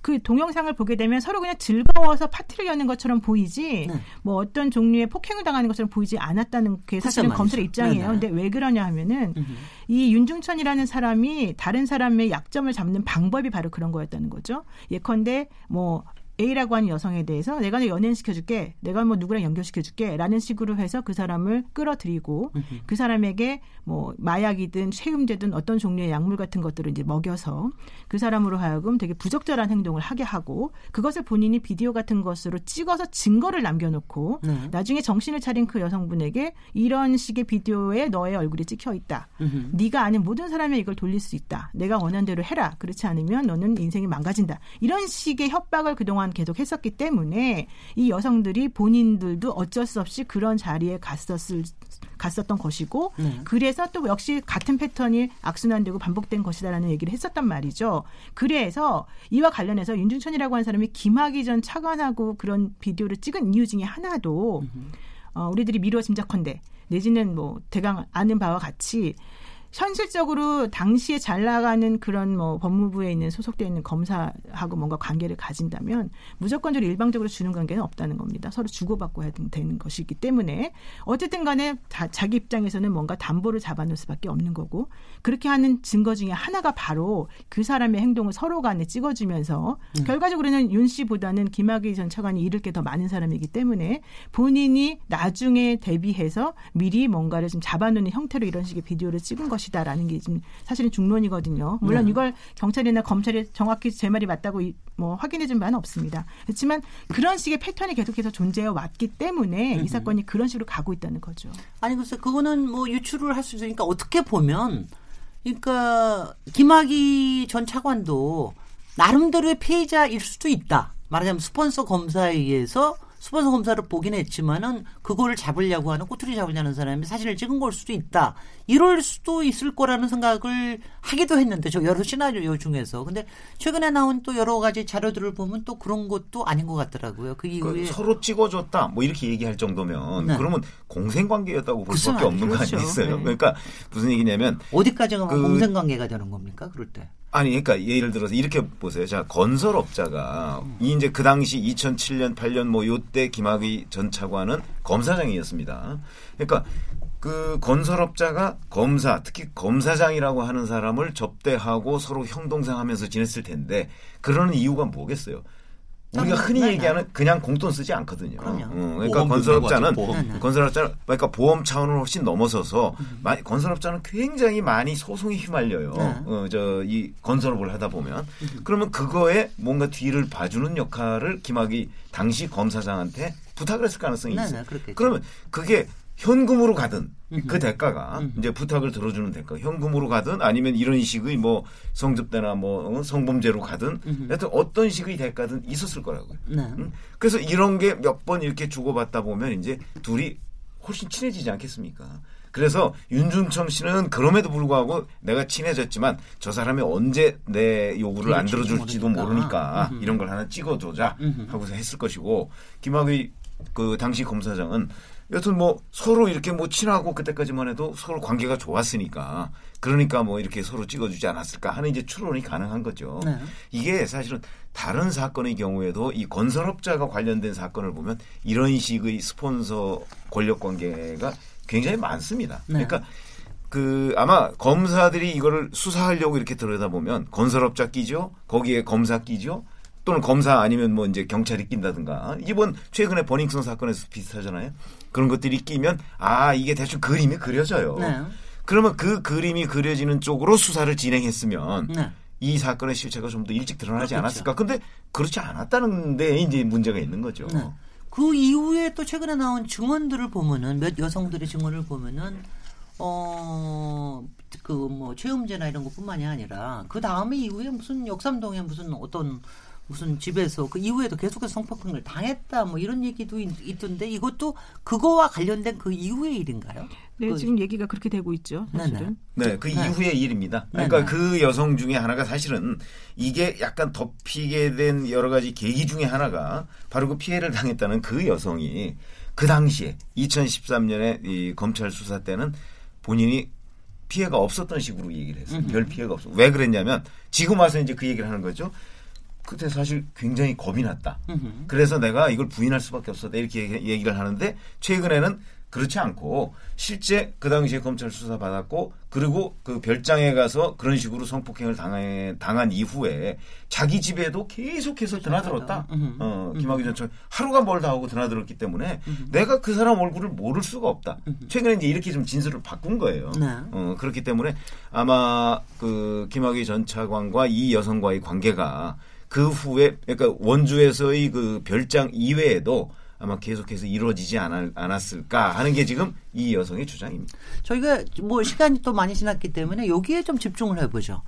그 동영상을 보게 되면 서로 그냥 즐거워서 파티를 여는 것처럼 보이지 네. 뭐 어떤 종류의 폭행을 당하는 것처럼 보이지 않았다는 게 사실은 검찰의 입장이에요. 네네. 근데 왜 그러냐 하면은 음흠. 이 윤중천이라는 사람이 다른 사람의 약점을 잡는 방법이 바로 그런 거였다는 거죠. 예컨대 뭐 A라고 하는 여성에 대해서 내가 너 연예인 시켜줄게, 내가 뭐 누구랑 연결시켜줄게라는 식으로 해서 그 사람을 끌어들이고 그 사람에게 뭐 마약이든 쇠음제든 어떤 종류의 약물 같은 것들을 이제 먹여서 그 사람으로 하여금 되게 부적절한 행동을 하게 하고 그것을 본인이 비디오 같은 것으로 찍어서 증거를 남겨놓고 네. 나중에 정신을 차린 그 여성분에게 이런 식의 비디오에 너의 얼굴이 찍혀 있다. 으흠. 네가 아는 모든 사람이 이걸 돌릴 수 있다. 내가 원하는 대로 해라. 그렇지 않으면 너는 인생이 망가진다. 이런 식의 협박을 그 동안 계속 했었기 때문에 이 여성들이 본인들도 어쩔 수 없이 그런 자리에 갔었을 갔었던 것이고 네. 그래서 또 역시 같은 패턴이 악순환되고 반복된 것이다라는 얘기를 했었단 말이죠. 그래서 이와 관련해서 윤준천이라고 하는 사람이 김학의 전 차관하고 그런 비디오를 찍은 이유 중에 하나도 어, 우리들이 미뤄 짐작컨대 내지는 뭐 대강 아는 바와 같이 현실적으로 당시에 잘 나가는 그런 뭐 법무부에 있는 소속되어 있는 검사하고 뭔가 관계를 가진다면 무조건적으로 일방적으로 주는 관계는 없다는 겁니다. 서로 주고받고 해야 되는 것이기 때문에 어쨌든 간에 다, 자기 입장에서는 뭔가 담보를 잡아놓을 수밖에 없는 거고 그렇게 하는 증거 중에 하나가 바로 그 사람의 행동을 서로 간에 찍어주면서 음. 결과적으로는 윤 씨보다는 김학의 전 차관이 잃을 게 더 많은 사람이기 때문에 본인이 나중에 대비해서 미리 뭔가를 좀 잡아놓는 형태로 이런 식의 비디오를 찍은 것이 것이다라는 게 지금 사실은 중론이거든요. 물론 네. 이걸 경찰이나 검찰이 정확히 제 말이 맞다고 뭐 확인해 준 바는 없습니다. 그렇지만 그런 식의 패턴이 계속해서 존재해 왔기 때문에 이 사건이 그런 식으로 가고 있다는 거죠. 아니 글쎄 그거는 뭐 유출을 할 수 있으니까 어떻게 보면 그러니까 김학의 전 차관도 나름대로의 피해자일 수도 있다. 말하자면 스폰서 검사에 의해서 스폰서 검사를 보긴 했지만은 그거를 잡으려고 하는 꼬투리 잡으려는 사람이 사진을 찍은 걸 수도 있다. 이럴 수도 있을 거라는 생각을 하기도 했는데 저 여러 시나리오 중에서 근데 최근에 나온 또 여러 가지 자료들을 보면 또 그런 것도 아닌 것 같더라고요. 그 이후에 그 서로 찍어줬다 뭐 이렇게 얘기할 정도면 네. 그러면 공생관계였다고 볼 수밖에 없는 그렇죠. 거 아니겠어요? 네. 그러니까 무슨 얘기냐면 어디까지가 그, 공생관계가 되는 겁니까? 그럴 때? 아니, 그러니까 예를 들어서 이렇게 보세요. 자, 건설업자가 음. 이 이제 그 당시 2007년, 8년 뭐 요때 김학의 전 차관은 검사장이었습니다. 그러니까 그 건설업자가 검사, 특히 검사장이라고 하는 사람을 접대하고 서로 형동생하면서 지냈을 텐데 그러는 이유가 뭐겠어요? 우리가 흔히 네, 네. 얘기하는 그냥 공돈 쓰지 않거든요. 어, 그러니까 건설업자는 보험. 건설업자 그러니까 보험 차원을 훨씬 넘어서서 음. 건설업자는 굉장히 많이 소송에 휘말려요. 네. 어, 저이 건설업을 하다 보면 음. 그러면 그거에 뭔가 뒤를 봐주는 역할을 김학이 당시 검사장한테 부탁을 했을 가능성이 네, 있어요. 네, 그러면 그게 현금으로 가든 그 대가가 이제 부탁을 들어주는 대가 현금으로 가든 아니면 이런 식의 뭐 성접대나 뭐 어, 성범죄로 가든 하여튼 어떤 식의 대가든 있었을 거라고요. 네. 응? 그래서 이런 게 몇 번 이렇게 주고받다 보면 이제 둘이 훨씬 친해지지 않겠습니까? 그래서 윤중청 씨는 그럼에도 불구하고 내가 친해졌지만 저 사람이 언제 내 요구를 안 들어줄지도 모르니까, 모르니까 이런 걸 하나 찍어두자 하고서 했을 것이고 김학의 그 당시 검사장은 여튼 뭐 서로 이렇게 뭐 친하고 그때까지만 해도 서로 관계가 좋았으니까 그러니까 뭐 이렇게 서로 찍어주지 않았을까 하는 이제 추론이 가능한 거죠. 네. 이게 사실은 다른 사건의 경우에도 이 건설업자가 관련된 사건을 보면 이런 식의 스폰서 권력 관계가 굉장히 많습니다. 네. 그러니까 그 아마 검사들이 이거를 수사하려고 이렇게 들여다보면 건설업자 끼죠, 거기에 검사 끼죠, 또는 검사 아니면 뭐 이제 경찰이 낀다든가 이번 최근에 버닝썬 사건에서 비슷하잖아요. 그런 것들이 끼면 아 이게 대충 그림이 그려져요. 네. 그러면 그 그림이 그려지는 쪽으로 수사를 진행했으면 네. 이 사건의 실체가 좀 더 일찍 드러나지 그렇죠. 않았을까? 근데 그렇지 않았다는 데 이제 문제가 있는 거죠. 네. 그 이후에 또 최근에 나온 증언들을 보면은 몇 여성들의 증언을 보면은 어 그 뭐 최음제나 이런 것뿐만이 아니라 그 다음에 이후에 무슨 역삼동에 무슨 어떤 무슨 집에서 그 이후에도 계속해서 성폭행을 당했다 뭐 이런 얘기도 있, 던데 이것도 그거와 관련된 그 이후의 일인가요? 네, 그, 지금 얘기가 그렇게 되고 있죠. 사실은. 네, 네그 네. 이후의 일입니다. 그러니까 네네. 그 여성 중에 하나가 사실은 이게 약간 덮이게 된 여러 가지 계기 중에 하나가 바로 그 피해를 당했다는 그 여성이 그 당시에 2013년에 이 검찰 수사 때는 본인이 피해가 없었던 식으로 얘기를 했어요. 음흠. 별 피해가 없어. 왜 그랬냐면 지금 와서 이제 그 얘기를 하는 거죠. 그때 사실 굉장히 겁이 났다. 그래서 내가 이걸 부인할 수밖에 없었다. 이렇게 얘기를 하는데 최근에는 그렇지 않고 실제 그 당시에 검찰 수사 받았고 그리고 그 별장에 가서 그런 식으로 성폭행을 당해, 당한 이후에 자기 집에도 계속해서 드나들었다. 어, 김학의 전 총리 하루가 멀다 하고 드나들었기 때문에 내가 그 사람 얼굴을 모를 수가 없다. 최근에 이제 이렇게 좀 진술을 바꾼 거예요. 네. 어, 그렇기 때문에 아마 그 김학의 전 차관과 이 여성과의 관계가 그 후에 그러니까 원주에서의 그 별장 이외에도 아마 계속해서 이루어지지 않았을까 하는 게 지금 이 여성의 주장입니다. 저희가 뭐 시간이 또 많이 지났기 때문에 여기에 좀 집중을 해보죠.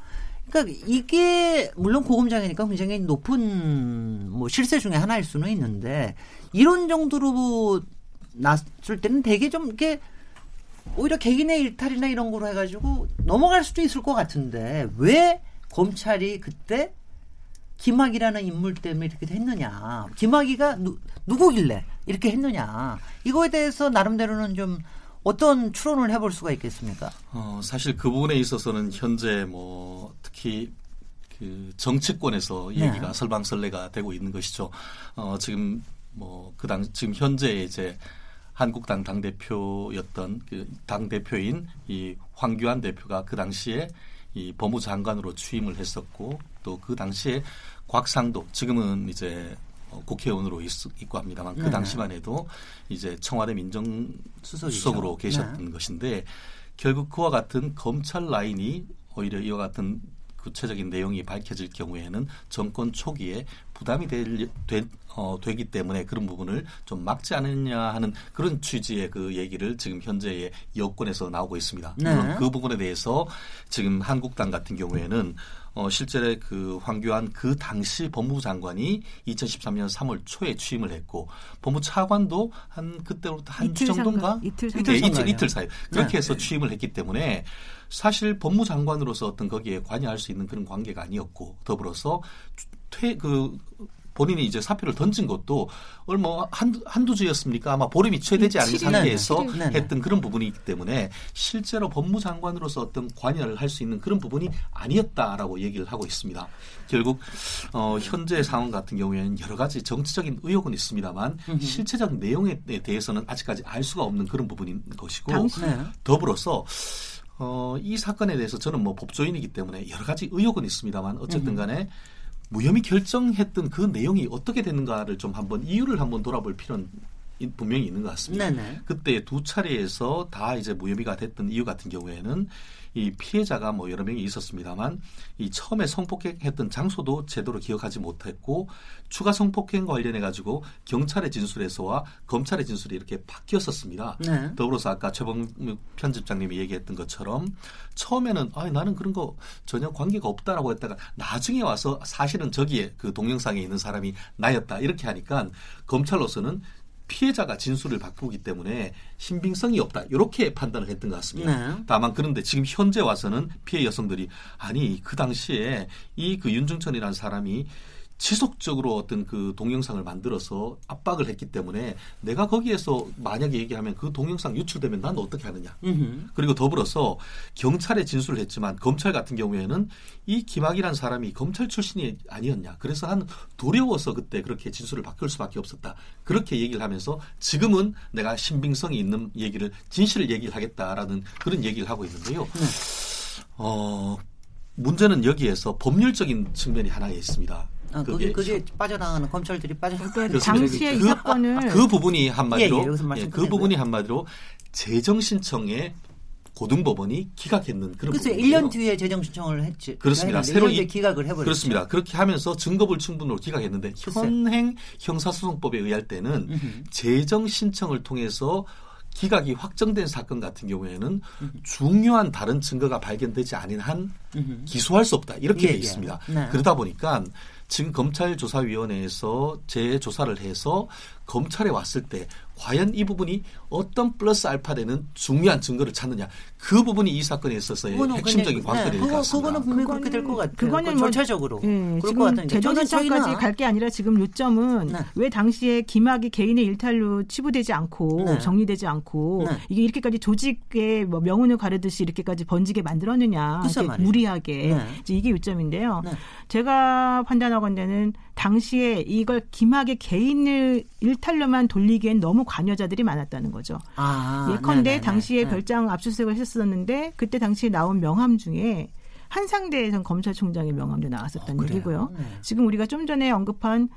그러니까 이게 물론 고금장이니까 굉장히 높은 뭐 실세 중에 하나일 수는 있는데 이런 정도로 났을 때는 되게 좀 이렇게 오히려 개인의 일탈이나 이런 거로 해가지고 넘어갈 수도 있을 것 같은데 왜 검찰이 그때 김학이라는 인물 때문에 이렇게 했느냐. 김학이가 누, 누구길래 이렇게 했느냐. 이거에 대해서 나름대로는 좀 어떤 추론을 해볼 수가 있겠습니까? 어, 사실 그 부분에 있어서는 현재 뭐 특히 그 정치권에서 네. 얘기가 설방설레가 되고 있는 것이죠. 어, 지금 뭐 그 당 지금 현재 이제 한국당 당 대표였던 그 당 대표인 이 황교안 대표가 그 당시에 이 법무장관으로 취임을 했었고 또 그 당시에 곽상도 지금은 이제 어, 국회의원으로 있, 고 합니다만 그 네. 당시만 해도 이제 청와대 민정수석으로 계셨던 네. 것인데 결국 그와 같은 검찰 라인이 오히려 이와 같은 구체적인 내용이 밝혀질 경우에는 정권 초기에 부담이 될, 되, 어, 되기 때문에 그런 부분을 좀 막지 않느냐 하는 그런 취지의 그 얘기를 지금 현재의 여권에서 나오고 있습니다. 네. 물론 그 부분에 대해서 지금 한국당 같은 경우에는 어, 실제 그 황교안 그 당시 법무부 장관이 2013년 3월 초에 취임을 했고 법무 차관도 한 그때로부터 한 주 정도인가 이틀, 이틀, 이틀, 이틀 사이 그렇게 네. 해서 취임을 했기 때문에 사실 법무장관으로서 어떤 거기에 관여할 수 있는 그런 관계가 아니었고 더불어서 퇴 그 본인이 이제 사표를 던진 것도 얼마 한두, 한두 주였습니까? 아마 보름이 채 되지 않은 상태에서 했던 그런 부분이 있기 때문에 실제로 법무장관으로서 어떤 관여를 할 수 있는 그런 부분이 아니었다라고 얘기를 하고 있습니다. 결국 어, 현재 상황 같은 경우에는 여러 가지 정치적인 의혹은 있습니다만 실체적 내용에 대해서는 아직까지 알 수가 없는 그런 부분인 것이고 네. 더불어서 어, 이 사건에 대해서 저는 뭐 법조인이기 때문에 여러 가지 의혹은 있습니다만 어쨌든 간에 무혐의 결정했던 그 내용이 어떻게 되는가를 좀 한번 이유를 한번 돌아볼 필요는 분명히 있는 것 같습니다. 네네. 그때 두 차례에서 다 이제 무혐의가 됐던 이유 같은 경우에는 이 피해자가 뭐 여러 명이 있었습니다만 이 처음에 성폭행했던 장소도 제대로 기억하지 못했고 추가 성폭행 관련해 가지고 경찰의 진술에서와 검찰의 진술이 이렇게 바뀌었었습니다. 네. 더불어서 아까 최범 편집장님이 얘기했던 것처럼 처음에는 아 나는 그런 거 전혀 관계가 없다라고 했다가 나중에 와서 사실은 저기에 그 동영상에 있는 사람이 나였다 이렇게 하니까 검찰로서는 피해자가 진술을 바꾸기 때문에 신빙성이 없다 이렇게 판단을 했던 것 같습니다. 네. 다만 그런데 지금 현재 와서는 피해 여성들이 아니 그 당시에 이 그 윤중천이라는 사람이 지속적으로 어떤 그 동영상을 만들어서 압박을 했기 때문에 내가 거기에서 만약에 얘기하면 그 동영상 유출되면 난 어떻게 하느냐. 으흠. 그리고 더불어서 경찰에 진술을 했지만 검찰 같은 경우에는 이 김학이라는 사람이 검찰 출신이 아니었냐. 그래서 한 두려워서 그때 그렇게 진술을 바꿀 수밖에 없었다. 그렇게 얘기를 하면서 지금은 내가 신빙성이 있는 얘기를 진실을 얘기를 하겠다라는 그런 얘기를 하고 있는데요. 네. 어, 문제는 여기에서 법률적인 측면이 하나 있습니다. 어, 그게, 그게 빠져나가는 검찰들이 빠져나가는 그 당시에 그, 이 사건을 그 부분이 한마디로 예, 예, 그 부분이 한마디로 재정 신청에 고등법원이 기각했는 그런 글쎄 1년 뒤에 재정 신청을 했지. 그렇습니다. 새로 이, 기각을 해버렸죠. 그렇습니다. 그렇게 하면서 증거불 충분으로 기각했는데 글쎄. 현행 형사소송법에 의할 때는. 재정 신청을 통해서 기각이 확정된 사건 같은 경우에는. 중요한 다른 증거가 발견되지 않은 한 기소할 수 없다 이렇게 예, 돼 예. 있습니다. 네. 그러다 보니까 지금 검찰조사위원회에서 재조사를 해서 검찰에 왔을 때 과연 이 부분이 어떤 플러스 알파 되는 중요한 증거를 찾느냐 그 부분이 이 사건에 있어서의 핵심적인 관건이 네, 될것 같습니다. 그거는 분명히 그렇게 될 것 같아요. 그거는 뭐 절차적으로 네, 지금 제도진찰까지 갈 게 아니라 지금 요점은 네. 왜 당시에 김학이 개인의 일탈로 치부되지 않고 네. 정리되지 않고 네. 이게 이렇게까지 조직의 뭐 명운을 가르듯이 이렇게까지 번지게 만들었느냐 무리하게 네. 이게 요점인데요. 제가 판단하건대는 당시에 이걸 김학의 개인을 일탈로만 돌리기엔 너무 관여자들이 많았다는 거죠. 아, 예컨대 네네네. 당시에 네. 별장 압수수색을 했었는데 그때 당시에 나온 명함 중에 한상대에선 검찰총장의 명함도 나왔었다는 어, 얘기고요. 네. 지금 우리가 좀 전에 언급한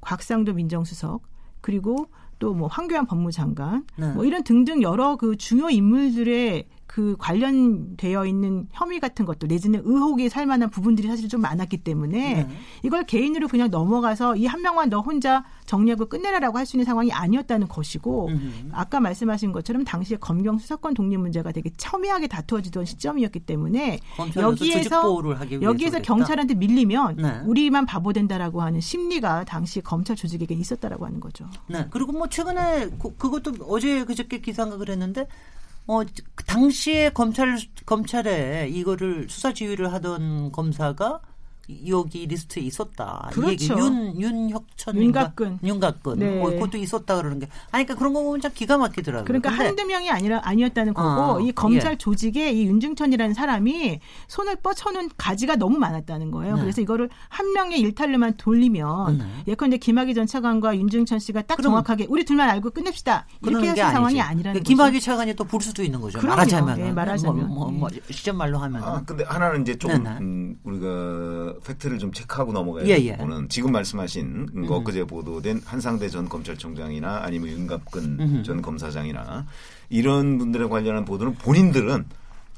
곽상도 민정수석 그리고 또 뭐 황교안 법무장관 네. 뭐 이런 등등 여러 그 중요 인물들의 그 관련되어 있는 혐의 같은 것도 내지는 의혹이 살 만한 부분들이 사실 좀 많았기 때문에 네. 이걸 개인으로 그냥 넘어가서 이 한 명만 너 혼자 정리하고 끝내라라고 할 수 있는 상황이 아니었다는 것이고 음. 아까 말씀하신 것처럼 당시에 검경 수사권 독립 문제가 되게 첨예하게 다투어지던 시점이었기 때문에 여기에서 여기에서 경찰한테 밀리면 네. 우리만 바보 된다라고 하는 심리가 당시 검찰 조직에게 있었다라고 하는 거죠. 네. 그리고 뭐 최근에 그, 그것도 어제 그저께 기사가 그랬는데 어, 그 당시에 검찰, 검찰에 이거를 수사 지휘를 하던 검사가 여기 리스트에 있었다. 그렇죠. 얘기 윤 윤혁천 윤갑근 윤갑근 네. 어, 그것도 있었다 그러는 게 아니 그러니까 그런 거 보면 참 기가 막히더라고요. 그러니까 한두 명이 아니라 아니었다는 거고 어, 이 검찰 예. 조직에 이 윤중천이라는 사람이 손을 뻗쳐놓은 가지가 너무 많았다는 거예요. 네. 그래서 이거를 한 명의 일탈로만 돌리면 네. 예컨대 김학의 전 차관과 윤중천 씨가 딱 정확하게 우리 둘만 알고 끝냅시다 이렇게 하실 상황이 아니라는 거죠. 김학의 차관이 또 볼 수도 있는 거죠. 그럼요. 말하자면 네, 말하자면 뭐, 뭐, 뭐 시점 말로 하면. 아 근데 하나는 이제 좀 음, 우리가 팩트를 좀 체크하고 넘어가야 예, 되는 부분은 예. 지금 말씀하신 음. 엊그제 보도된 한상대 전 검찰총장이나 아니면 윤갑근 음. 전 검사장이나 이런 분들에 관련한 보도는 본인들은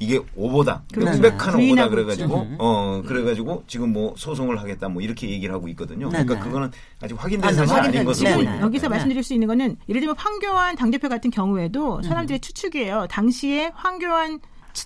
이게 오보다 명백한 오보다 그래가지고 음. 어 그래가지고 지금 뭐 소송을 하겠다 뭐 이렇게 얘기를 하고 있거든요. 그러니까 네, 그거는 아직 확인된 사실이 아닌 것으로 보입니다. 여기서 네. 말씀드릴 수 있는 거는 예를 들면 황교안 당대표 같은 경우에도 사람들의 추측이에요. 당시에 황교안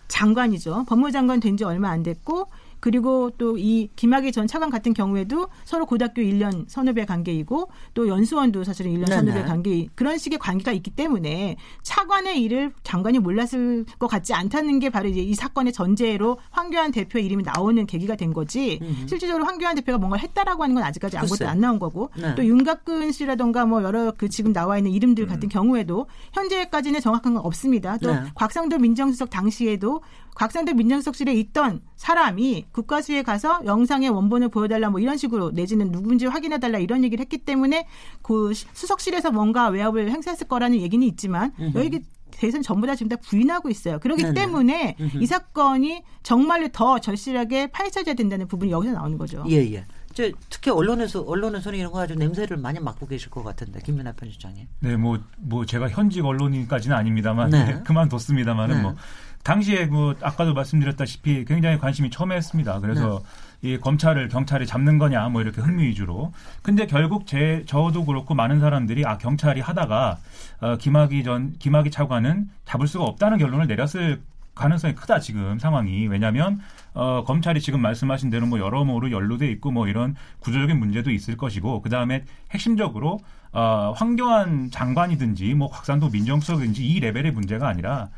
장관이죠. 법무장관 된 지 얼마 안 됐고 그리고 또 이 김학의 전 차관 같은 경우에도 서로 고등학교 1년 선후배 관계이고 또 연수원도 사실은 1년 네네. 선후배 관계 그런 식의 관계가 있기 때문에 차관의 일을 장관이 몰랐을 것 같지 않다는 게 바로 이제 이 사건의 전제로 황교안 대표의 이름이 나오는 계기가 된 거지 음흠. 실질적으로 황교안 대표가 뭔가를 했다라고 하는 건 아직까지 아무것도 안 나온 거고 네. 또 윤갑근 씨라던가 뭐 여러 그 지금 나와 있는 이름들 같은 음. 경우에도 현재까지는 정확한 건 없습니다. 또 네. 곽상도 민정수석 당시에도 곽상도 민정수석실에 있던 사람이 국가수에 가서 영상의 원본을 보여달라 뭐 이런 식으로 내지는 누군지 확인해달라 이런 얘기를 했기 때문에 그 수석실에서 뭔가 외압을 행사했을 거라는 얘기는 있지만 여기 대선 전부 다 지금 다 부인하고 있어요. 그렇기 네네. 때문에. 이 사건이 정말로 더 절실하게 파헤쳐져야 된다는 부분이 여기서 나오는 거죠. 예, 예. 저 특히 언론에서 언론에서는 이런 거 아주 냄새를 많이 맡고 계실 것 같은데 김민아 편집장님. 네, 뭐뭐 뭐 제가 현직 언론인까지는 아닙니다만 네. [LAUGHS] 그만뒀습니다만은 네. 뭐 당시에 뭐 아까도 말씀드렸다시피 굉장히 관심이 첨예했습니다. 그래서 네. 이 검찰을 경찰이 잡는 거냐 뭐 이렇게 흥미 위주로. 근데 결국 제 저도 그렇고 많은 사람들이 아 경찰이 하다가 어, 김학의 전 김학의 차관은 잡을 수가 없다는 결론을 내렸을 가능성이 크다 지금 상황이 왜냐하면 어, 검찰이 지금 말씀하신 대로 뭐 여러모로 연루돼 있고 뭐 이런 구조적인 문제도 있을 것이고 그 다음에 핵심적으로 어, 황교안 장관이든지 뭐 곽상도 민정수석이든지 이 레벨의 문제가 아니라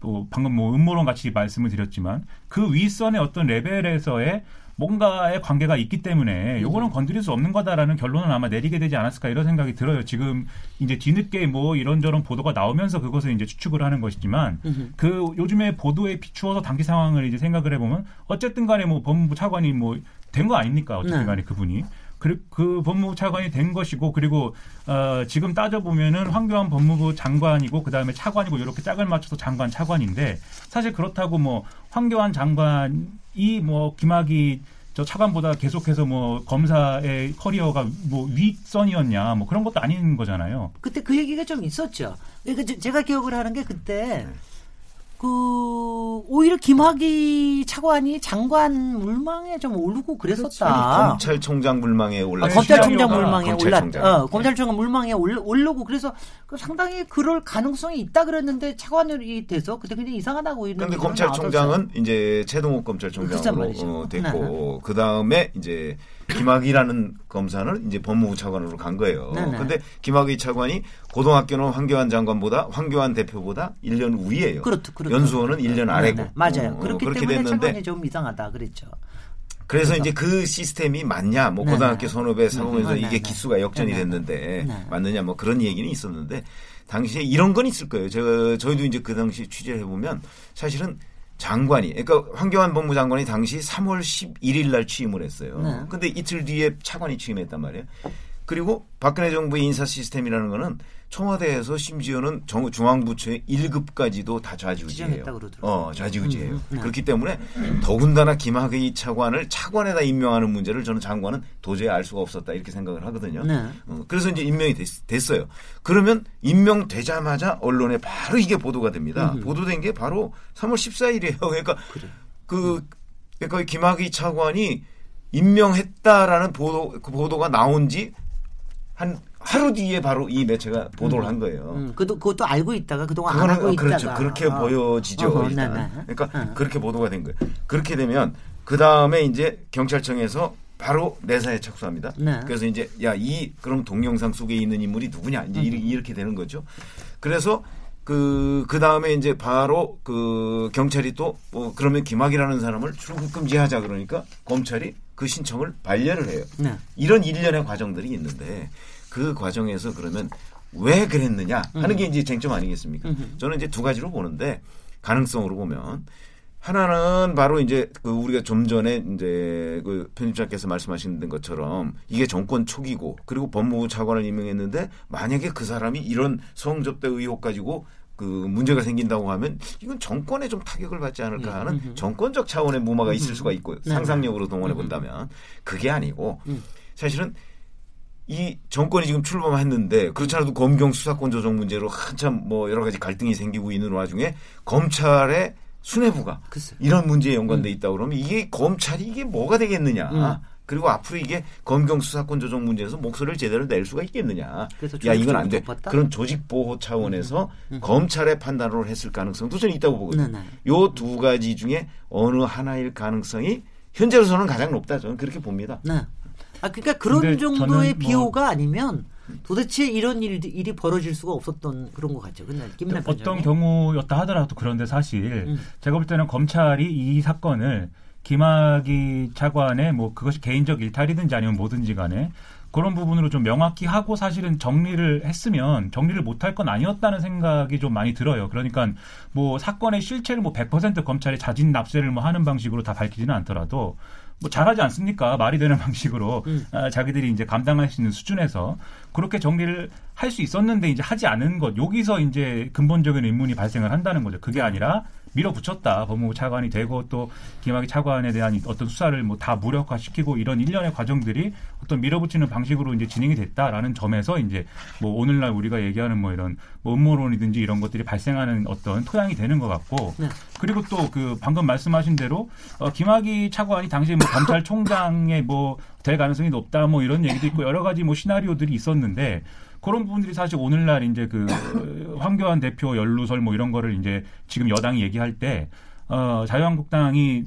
또 방금 뭐 음모론 같이 말씀을 드렸지만 그 윗선의 어떤 레벨에서의 뭔가의 관계가 있기 때문에 요거는 건드릴 수 없는 거다라는 결론을 아마 내리게 되지 않았을까 이런 생각이 들어요. 지금 이제 뒤늦게 뭐 이런저런 보도가 나오면서 그것을 이제 추측을 하는 것이지만 그 요즘에 보도에 비추어서 당시 상황을 이제 생각을 해보면 어쨌든 간에 뭐 법무부 차관이 뭐 된 거 아닙니까? 어쨌든 네. 간에 그분이. 그, 그 법무부 차관이 된 것이고 그리고 어, 지금 따져 보면은 황교안 법무부 장관이고 그 다음에 차관이고 이렇게 짝을 맞춰서 장관 차관인데 사실 그렇다고 뭐 황교안 장관이 뭐 김학이 저 차관보다 계속해서 뭐 검사의 커리어가 뭐 윗선이었냐 뭐 그런 것도 아닌 거잖아요. 그때 그 얘기가 좀 있었죠. 그러니까 제가 기억을 하는 게 그때 그 오히려 김학의 차관이 장관 물망에 좀 오르고 그랬었다. 검찰총장 물망에 올라. 아, 검찰총장 물망에 올랐. 어, 검찰총장 물망에 올르고 그래서 그 상당히 그럴 가능성이 있다 그랬는데 차관이 돼서 그때 그냥 이상하다고 이런. 그런데 검찰총장은 나왔었어요. 이제 최동욱 검찰총장으로 어, 됐고 네, 네. 그 다음에 이제 김학이라는 검사는 이제 법무부 차관으로 간 거예요. 그런데 네, 김학의 차관이 고등학교는 황교안 장관보다 황교안 대표보다 1년 위에요. 그렇죠. 그렇죠. 연수원은 1년 아래고. 네, 맞아요. 어, 그렇기 그렇게 때문에 됐는데 차관이 좀 이상하다 그랬죠. 그래서, 그래서 이제 그 시스템이 맞냐, 뭐 고등학교 선후배 사고면서 이게 기수가 역전이 됐는데 맞느냐, 뭐 그런 얘기는 있었는데 당시에 이런 건 있을 거예요. 제가 저희도 이제 그 당시 취재해 보면 사실은 장관이 그러니까 황교안 법무장관이 당시 3월 11일 날 취임을 했어요. 네. 근데 이틀 뒤에 차관이 취임했단 말이에요. 그리고 박근혜 정부의 인사 시스템이라는 거는 청와대에서 심지어는 정, 중앙부처의 1급까지도 다 좌지우지해요. 어, 좌지우지해요. 음, 네. 그렇기 때문에 더군다나 김학의 차관을 차관에다 임명하는 문제를 저는 장관은 도저히 알 수가 없었다 이렇게 생각을 하거든요. 네. 어, 그래서 이제 임명이 됐, 어요 그러면 임명되자마자 언론에 바로 이게 보도가 됩니다. 음. 보도된 게 바로 3월 14일이에요. [LAUGHS] 그러니까 그래. 그 그러니까 김학의 차관이 임명했다라는 보도 그 보도가 나온 지한 하루 뒤에 바로 이 매체가 보도를 음. 한 거예요. 음, 그것도, 그것도 알고 있다가 그동안 안 알고 그렇죠. 있다가. 그렇게 어. 보여지죠. 어, 일단. 네, 네. 그러니까 어. 그렇게 보도가 된 거예요. 그렇게 되면 그 다음에 이제 경찰청에서 바로 내사에 착수합니다. 네. 그래서 이제 야 이 그럼 동영상 속에 있는 인물이 누구냐 이제 음. 이렇게 되는 거죠. 그래서 그, 그 다음에 이제 바로 그 경찰이 또, 뭐, 그러면 김학이라는 사람을 출국 금지하자 그러니까 검찰이 그 신청을 반려를 해요. 네. 이런 일련의 과정들이 있는데 그 과정에서 그러면 왜 그랬느냐 하는 게 음. 이제 쟁점 아니겠습니까? 저는 이제 두 가지로 보는데 가능성으로 보면 하나는 바로 이제 그 우리가 좀 전에 이제 그 편집자께서 말씀하신 것처럼 이게 정권 초기고 그리고 법무부 차관을 임명했는데 만약에 그 사람이 이런 성접대 의혹 가지고 그 문제가 생긴다고 하면 이건 정권에 좀 타격을 받지 않을까 하는 음, 정권적 차원의 무마가 있을 수가 있고 네, 네. 상상력으로 동원해 본다면 그게 아니고 음. 사실은 이 정권이 지금 출범했는데 그렇지 않아도 검경 수사권 조정 문제로 한참 뭐 여러 가지 갈등이 생기고 있는 와중에 검찰의 수뇌부가 글쎄. 이런 문제에 연관돼 음. 있다 그러면 이게 검찰이 이게 뭐가 되겠느냐. 음. 그리고 앞으로 이게 검경 수사권 조정 문제에서 목소리를 제대로 낼 수가 있겠느냐. 야 이건 안 돼. 높았다? 그런 조직 보호 차원에서 음, 음. 음. 검찰의 판단으로 했을 가능성도 저는 있다고 보거든요. 네, 네. 요두 가지 중에 어느 하나일 가능성이 현재로서는 가장 높다. 저는 그렇게 봅니다. 네. 아 그러니까 그런 정도의 뭐 비호가 뭐 아니면 도대체 이런 일, 일이 벌어질 수가 없었던 그런 것 같죠. 근데 김남 어떤 경우였다 하더라도 그런데 사실 음. 제가 볼 때는 검찰이 이 사건을 김학의 차관의 뭐 그것이 개인적 일탈이든지 아니면 뭐든지 간에 그런 부분으로 좀 명확히 하고 사실은 정리를 했으면 정리를 못할 건 아니었다는 생각이 좀 많이 들어요. 그러니까 뭐 사건의 실체를 뭐 100% 검찰이 자진 납세를 뭐 하는 방식으로 다 밝히지는 않더라도 뭐 잘하지 않습니까? 말이 되는 [LAUGHS] 방식으로 음. 아, 자기들이 이제 감당할 수 있는 수준에서 그렇게 정리를 할 수 있었는데 이제 하지 않은 것 여기서 이제 근본적인 의문이 발생을 한다는 거죠. 그게 아니라 밀어붙였다. 법무부 차관이 되고 또 김학의 차관에 대한 어떤 수사를 뭐 다 무력화시키고 이런 일련의 과정들이 어떤 밀어붙이는 방식으로 이제 진행이 됐다라는 점에서 이제 뭐 오늘날 우리가 얘기하는 뭐 이런 뭐 음모론이든지 이런 것들이 발생하는 어떤 토양이 되는 것 같고 네. 그리고 또 그 방금 말씀하신 대로 어, 김학의 차관이 당시에 뭐 검찰총장에 뭐될 가능성이 높다 뭐 이런 얘기도 있고 여러 가지 뭐 시나리오들이 있었는데 그런 부분들이 사실 오늘날 이제 그 황교안 대표 연루설 뭐 이런 거를 이제 지금 여당이 얘기할 때 어, 자유한국당이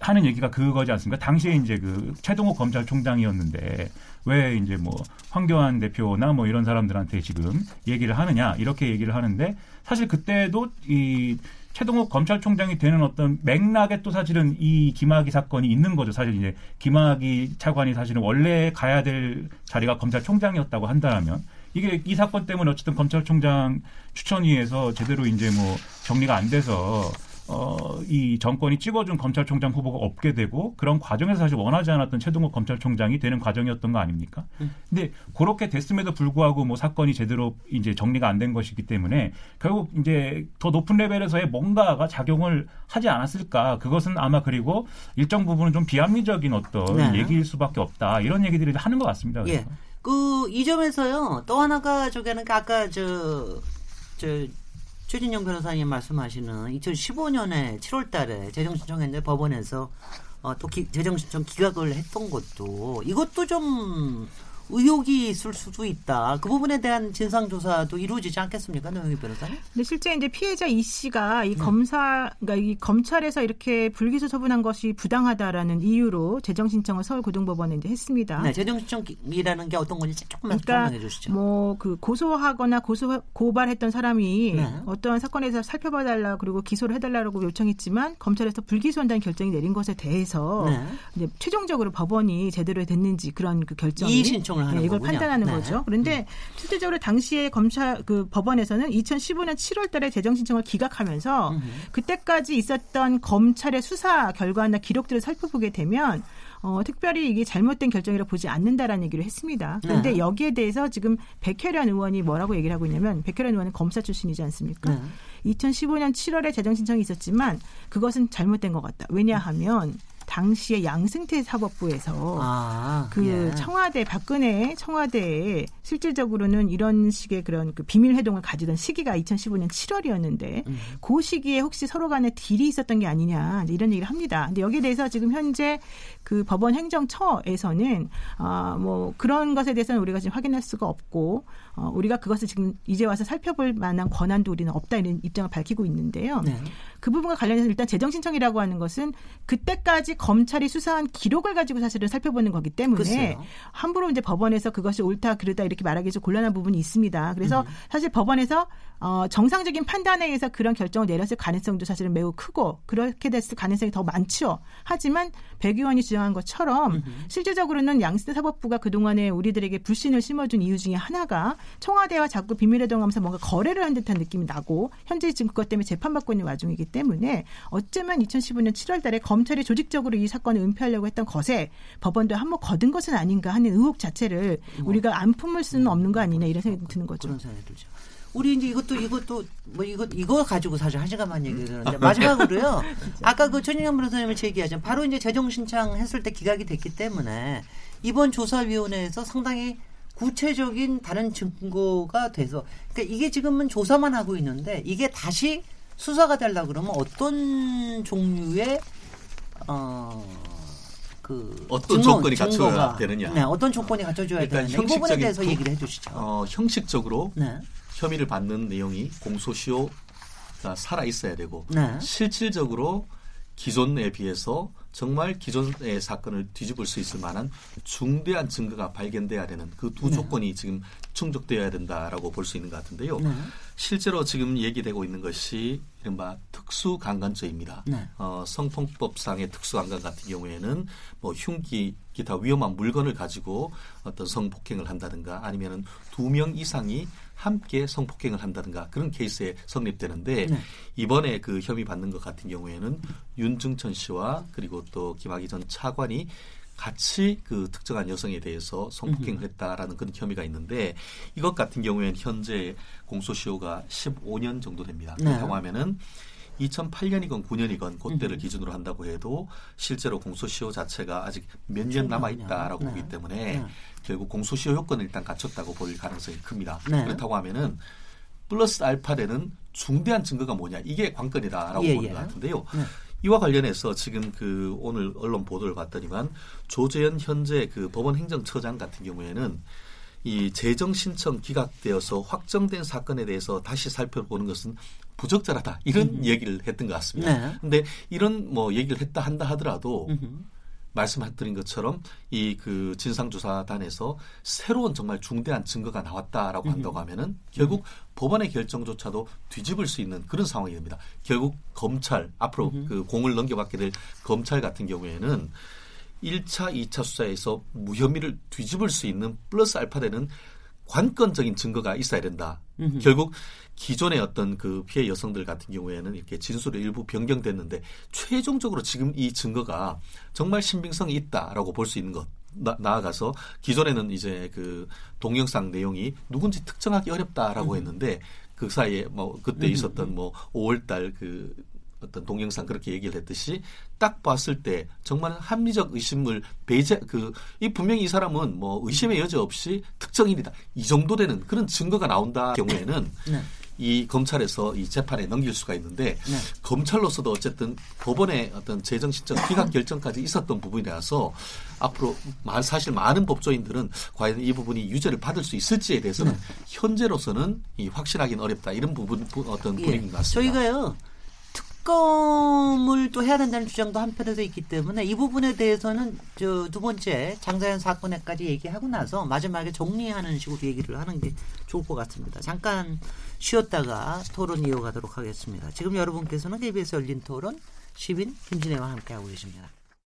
하는 얘기가 그거지 않습니까? 당시에 이제 그 최동호 검찰총장이었는데 왜 이제 뭐 황교안 대표나 뭐 이런 사람들한테 지금 얘기를 하느냐 이렇게 얘기를 하는데 사실 그때도 이 최동욱 검찰총장이 되는 어떤 맥락에 또 사실은 이 김학의 사건이 있는 거죠. 사실 이제 김학의 차관이 사실은 원래 가야 될 자리가 검찰총장이었다고 한다면 이게 이 사건 때문에 어쨌든 검찰총장 추천위에서 제대로 이제 뭐 정리가 안 돼서 어, 이 정권이 찍어준 검찰총장 후보가 없게 되고 그런 과정에서 사실 원하지 않았던 최동욱 검찰총장이 되는 과정이었던 거 아닙니까? 음. 근데 그렇게 됐음에도 불구하고 뭐 사건이 제대로 이제 정리가 안 된 것이기 때문에 결국 이제 더 높은 레벨에서의 뭔가가 작용을 하지 않았을까? 그것은 아마 그리고 일정 부분은 좀 비합리적인 어떤 네. 얘기일 수밖에 없다. 이런 얘기들을 하는 것 같습니다. 그래서. 예. 그 이 점에서요 또 하나가 저기 하는 게 아까 저 저 최진영 변호사님 말씀하시는 2015년에 7월 달에 재정 신청했는데 법원에서 어, 또 기, 재정 신청 기각을 했던 것도 이것도 좀 의혹이 있을 수도 있다. 그 부분에 대한 진상 조사도 이루어지지 않겠습니까, 노영희 변호사님? 근데 실제 이제 피해자 이 씨가 이 네. 검사, 그러니까 이 검찰에서 이렇게 불기소 처분한 것이 부당하다라는 이유로 재정 신청을 서울 고등법원에 이제 했습니다. 네, 재정 신청이라는 게 어떤 건지 조금만 그러니까 설명해 주시죠. 뭐 그 고소하거나 고소 고발했던 사람이 네. 어떠한 사건에서 살펴봐달라 그리고 기소를 해달라고 요청했지만 검찰에서 불기소한다는 결정이 내린 것에 대해서 네. 이제 최종적으로 법원이 제대로 됐는지 그런 그 결정이 신청 신청을 하는 네, 이걸 거군요. 판단하는 네. 거죠. 그런데 음. 실질적으로 당시에 검찰 그 법원에서는 2015년 7월달에 재정 신청을 기각하면서 음. 그때까지 있었던 검찰의 수사 결과나 기록들을 살펴보게 되면 어, 특별히 이게 잘못된 결정이라 보지 않는다라는 얘기를 했습니다. 그런데 네. 여기에 대해서 지금 백혜련 의원이 뭐라고 얘기를 하고 있냐면 백혜련 의원은 검사 출신이지 않습니까? 네. 2015년 7월에 재정 신청이 있었지만 그것은 잘못된 것 같다. 왜냐하면 당시에 양승태 사법부에서 아, 그 예. 청와대 박근혜 청와대에 실질적으로는 이런 식의 그런 그 비밀 회동을 가지던 시기가 2015년 7월이었는데 음. 그 시기에 혹시 서로 간에 딜이 있었던 게 아니냐 이런 얘기를 합니다. 근데 여기에 대해서 지금 현재 그 법원 행정처에서는 아뭐 그런 것에 대해서는 우리가 지금 확인할 수가 없고 어 우리가 그것을 지금 이제 와서 살펴볼 만한 권한도 우리는 없다 이런 입장을 밝히고 있는데요. 네. 그 부분과 관련해서 일단 재정 신청이라고 하는 것은 그때까지 검찰이 수사한 기록을 가지고 사실은 살펴보는 거기 때문에 글쎄요. 함부로 이제 법원에서 그것이 옳다 그르다 이렇게 말하기 좀 곤란한 부분이 있습니다. 그래서 음. 사실 법원에서 어, 정상적인 판단에 의해서 그런 결정을 내렸을 가능성도 사실은 매우 크고 그렇게 됐을 가능성이 더 많죠. 하지만 백 의원이 주장한 것처럼 음흠. 실질적으로는 양승태 사법부가 그동안에 우리들에게 불신을 심어준 이유 중에 하나가 청와대와 자꾸 비밀회동하면서 뭔가 거래를 한 듯한 느낌이 나고 현재 지금 그것 때문에 재판받고 있는 와중이기 때문에 어쩌면 2015년 7월 달에 검찰이 조직적으로 이 사건을 은폐하려고 했던 것에 법원도 한몫 거둔 것은 아닌가 하는 의혹 자체를 뭐. 우리가 안 품을 수는 없는 거 아니냐 이런 생각이 드는 거죠. 그런 생각이 들죠. 우리 이제 이것도 이것도 뭐 이거 이거 가지고 사실 한 시간만 얘기를 하는데 마지막으로요. [LAUGHS] 아까 그 천인영 변호사님을 제기하자 바로 이제 재정 신청했을 때 기각이 됐기 때문에 이번 조사위원회에서 상당히 구체적인 다른 증거가 돼서 그러니까 이게 지금은 조사만 하고 있는데 이게 다시 수사가 되려 그러면 어떤 종류의 어그 어떤 증거, 조건이 갖춰야 되느냐? 네, 어떤 조건이 갖춰져야 되느냐? 이 부분에 대해서 얘기를 해주시죠. 어, 형식적으로 네. 혐의를 받는 내용이 공소시효가 살아 있어야 되고 네. 실질적으로 기존에 비해서 정말 기존의 사건을 뒤집을 수 있을 만한 중대한 증거가 발견돼야 되는 그두 네. 조건이 지금 충족되어야 된다라고 볼 수 있는 것 같은데요. 네. 실제로 지금 얘기되고 있는 것이 이른바 특수강간죄입니다. 네. 어, 성폭법상의 특수강간 같은 경우에는 뭐 흉기 기타 위험한 물건을 가지고 어떤 성폭행을 한다든가 아니면은 두 명 이상이 함께 성폭행을 한다든가 그런 케이스에 성립되는데 네. 이번에 그 혐의 받는 것 같은 경우에는 윤중천 씨와 그리고 또 김학의 전 차관이 같이 그 특정한 여성에 대해서 성폭행을 했다라는 그런 혐의가 있는데 이것 같은 경우에는 현재 공소시효가 15년 정도 됩니다. 네. 그렇다고 하면은 2008년이건 9년이건 그때를 기준으로 한다고 해도 실제로 공소시효 자체가 아직 몇 년 남아 있다라고 네. 보기 때문에 네. 결국 공소시효 요건을 일단 갖췄다고 볼 가능성이 큽니다. 네. 그렇다고 하면은 플러스 알파되는 중대한 증거가 뭐냐 이게 관건이다라고 예, 보는 예. 것 같은데요. 네. 이와 관련해서 지금 그 오늘 언론 보도를 봤더니만 조재현 현재 그 법원 행정처장 같은 경우에는 이 재정 신청 기각되어서 확정된 사건에 대해서 다시 살펴보는 것은 부적절하다 이런 음. 얘기를 했던 것 같습니다. 네. 근데 이런 뭐 얘기를 했다 한다 하더라도 음흠. 말씀드린 것처럼 이 그 진상조사단에서 새로운 정말 중대한 증거가 나왔다라고 한다고 하면은 결국 음. 법원의 결정조차도 뒤집을 수 있는 그런 상황이 됩니다. 결국 검찰 앞으로 음. 그 공을 넘겨받게 될 검찰 같은 경우에는 1차, 2차 수사에서 무혐의를 뒤집을 수 있는 플러스 알파 되는 관건적인 증거가 있어야 된다. 음흠. 결국 기존의 어떤 그 피해 여성들 같은 경우에는 이렇게 진술이 일부 변경됐는데 최종적으로 지금 이 증거가 정말 신빙성이 있다라고 볼 수 있는 것. 나, 나아가서 기존에는 이제 그 동영상 내용이 누군지 특정하기 어렵다라고 음. 했는데 그 사이에 뭐 그때 음. 있었던 뭐 5월달 그 어떤 동영상 그렇게 얘기를 했듯이 딱 봤을 때 정말 합리적 의심을 배제 그 이 분명히 이 사람은 뭐 의심의 여지 없이 특정인이다 이 정도 되는 그런 증거가 나온다 경우에는 네. 이 검찰에서 이 재판에 넘길 수가 있는데 네. 검찰로서도 어쨌든 법원의 어떤 재정 신청 기각 결정까지 있었던 부분이라서 앞으로 사실 많은 법조인들은 과연 이 부분이 유죄를 받을 수 있을지에 대해서는 네. 현재로서는 이 확신하기는 어렵다 이런 부분 어떤 예. 분위기인 것 같습니다. 저희가요. 특검을 또 해야 된다는 주장도 한편에서 있기 때문에 이 부분에 대해서는 저 두 번째 장자연 사건에까지 얘기하고 나서 마지막에 정리하는 식으로 얘기를 하는 게 좋을 것 같습니다. 잠깐 쉬었다가 토론 이어가도록 하겠습니다. 지금 여러분께서는 KBS 열린 토론 시민 김진애와 함께하고 계십니다.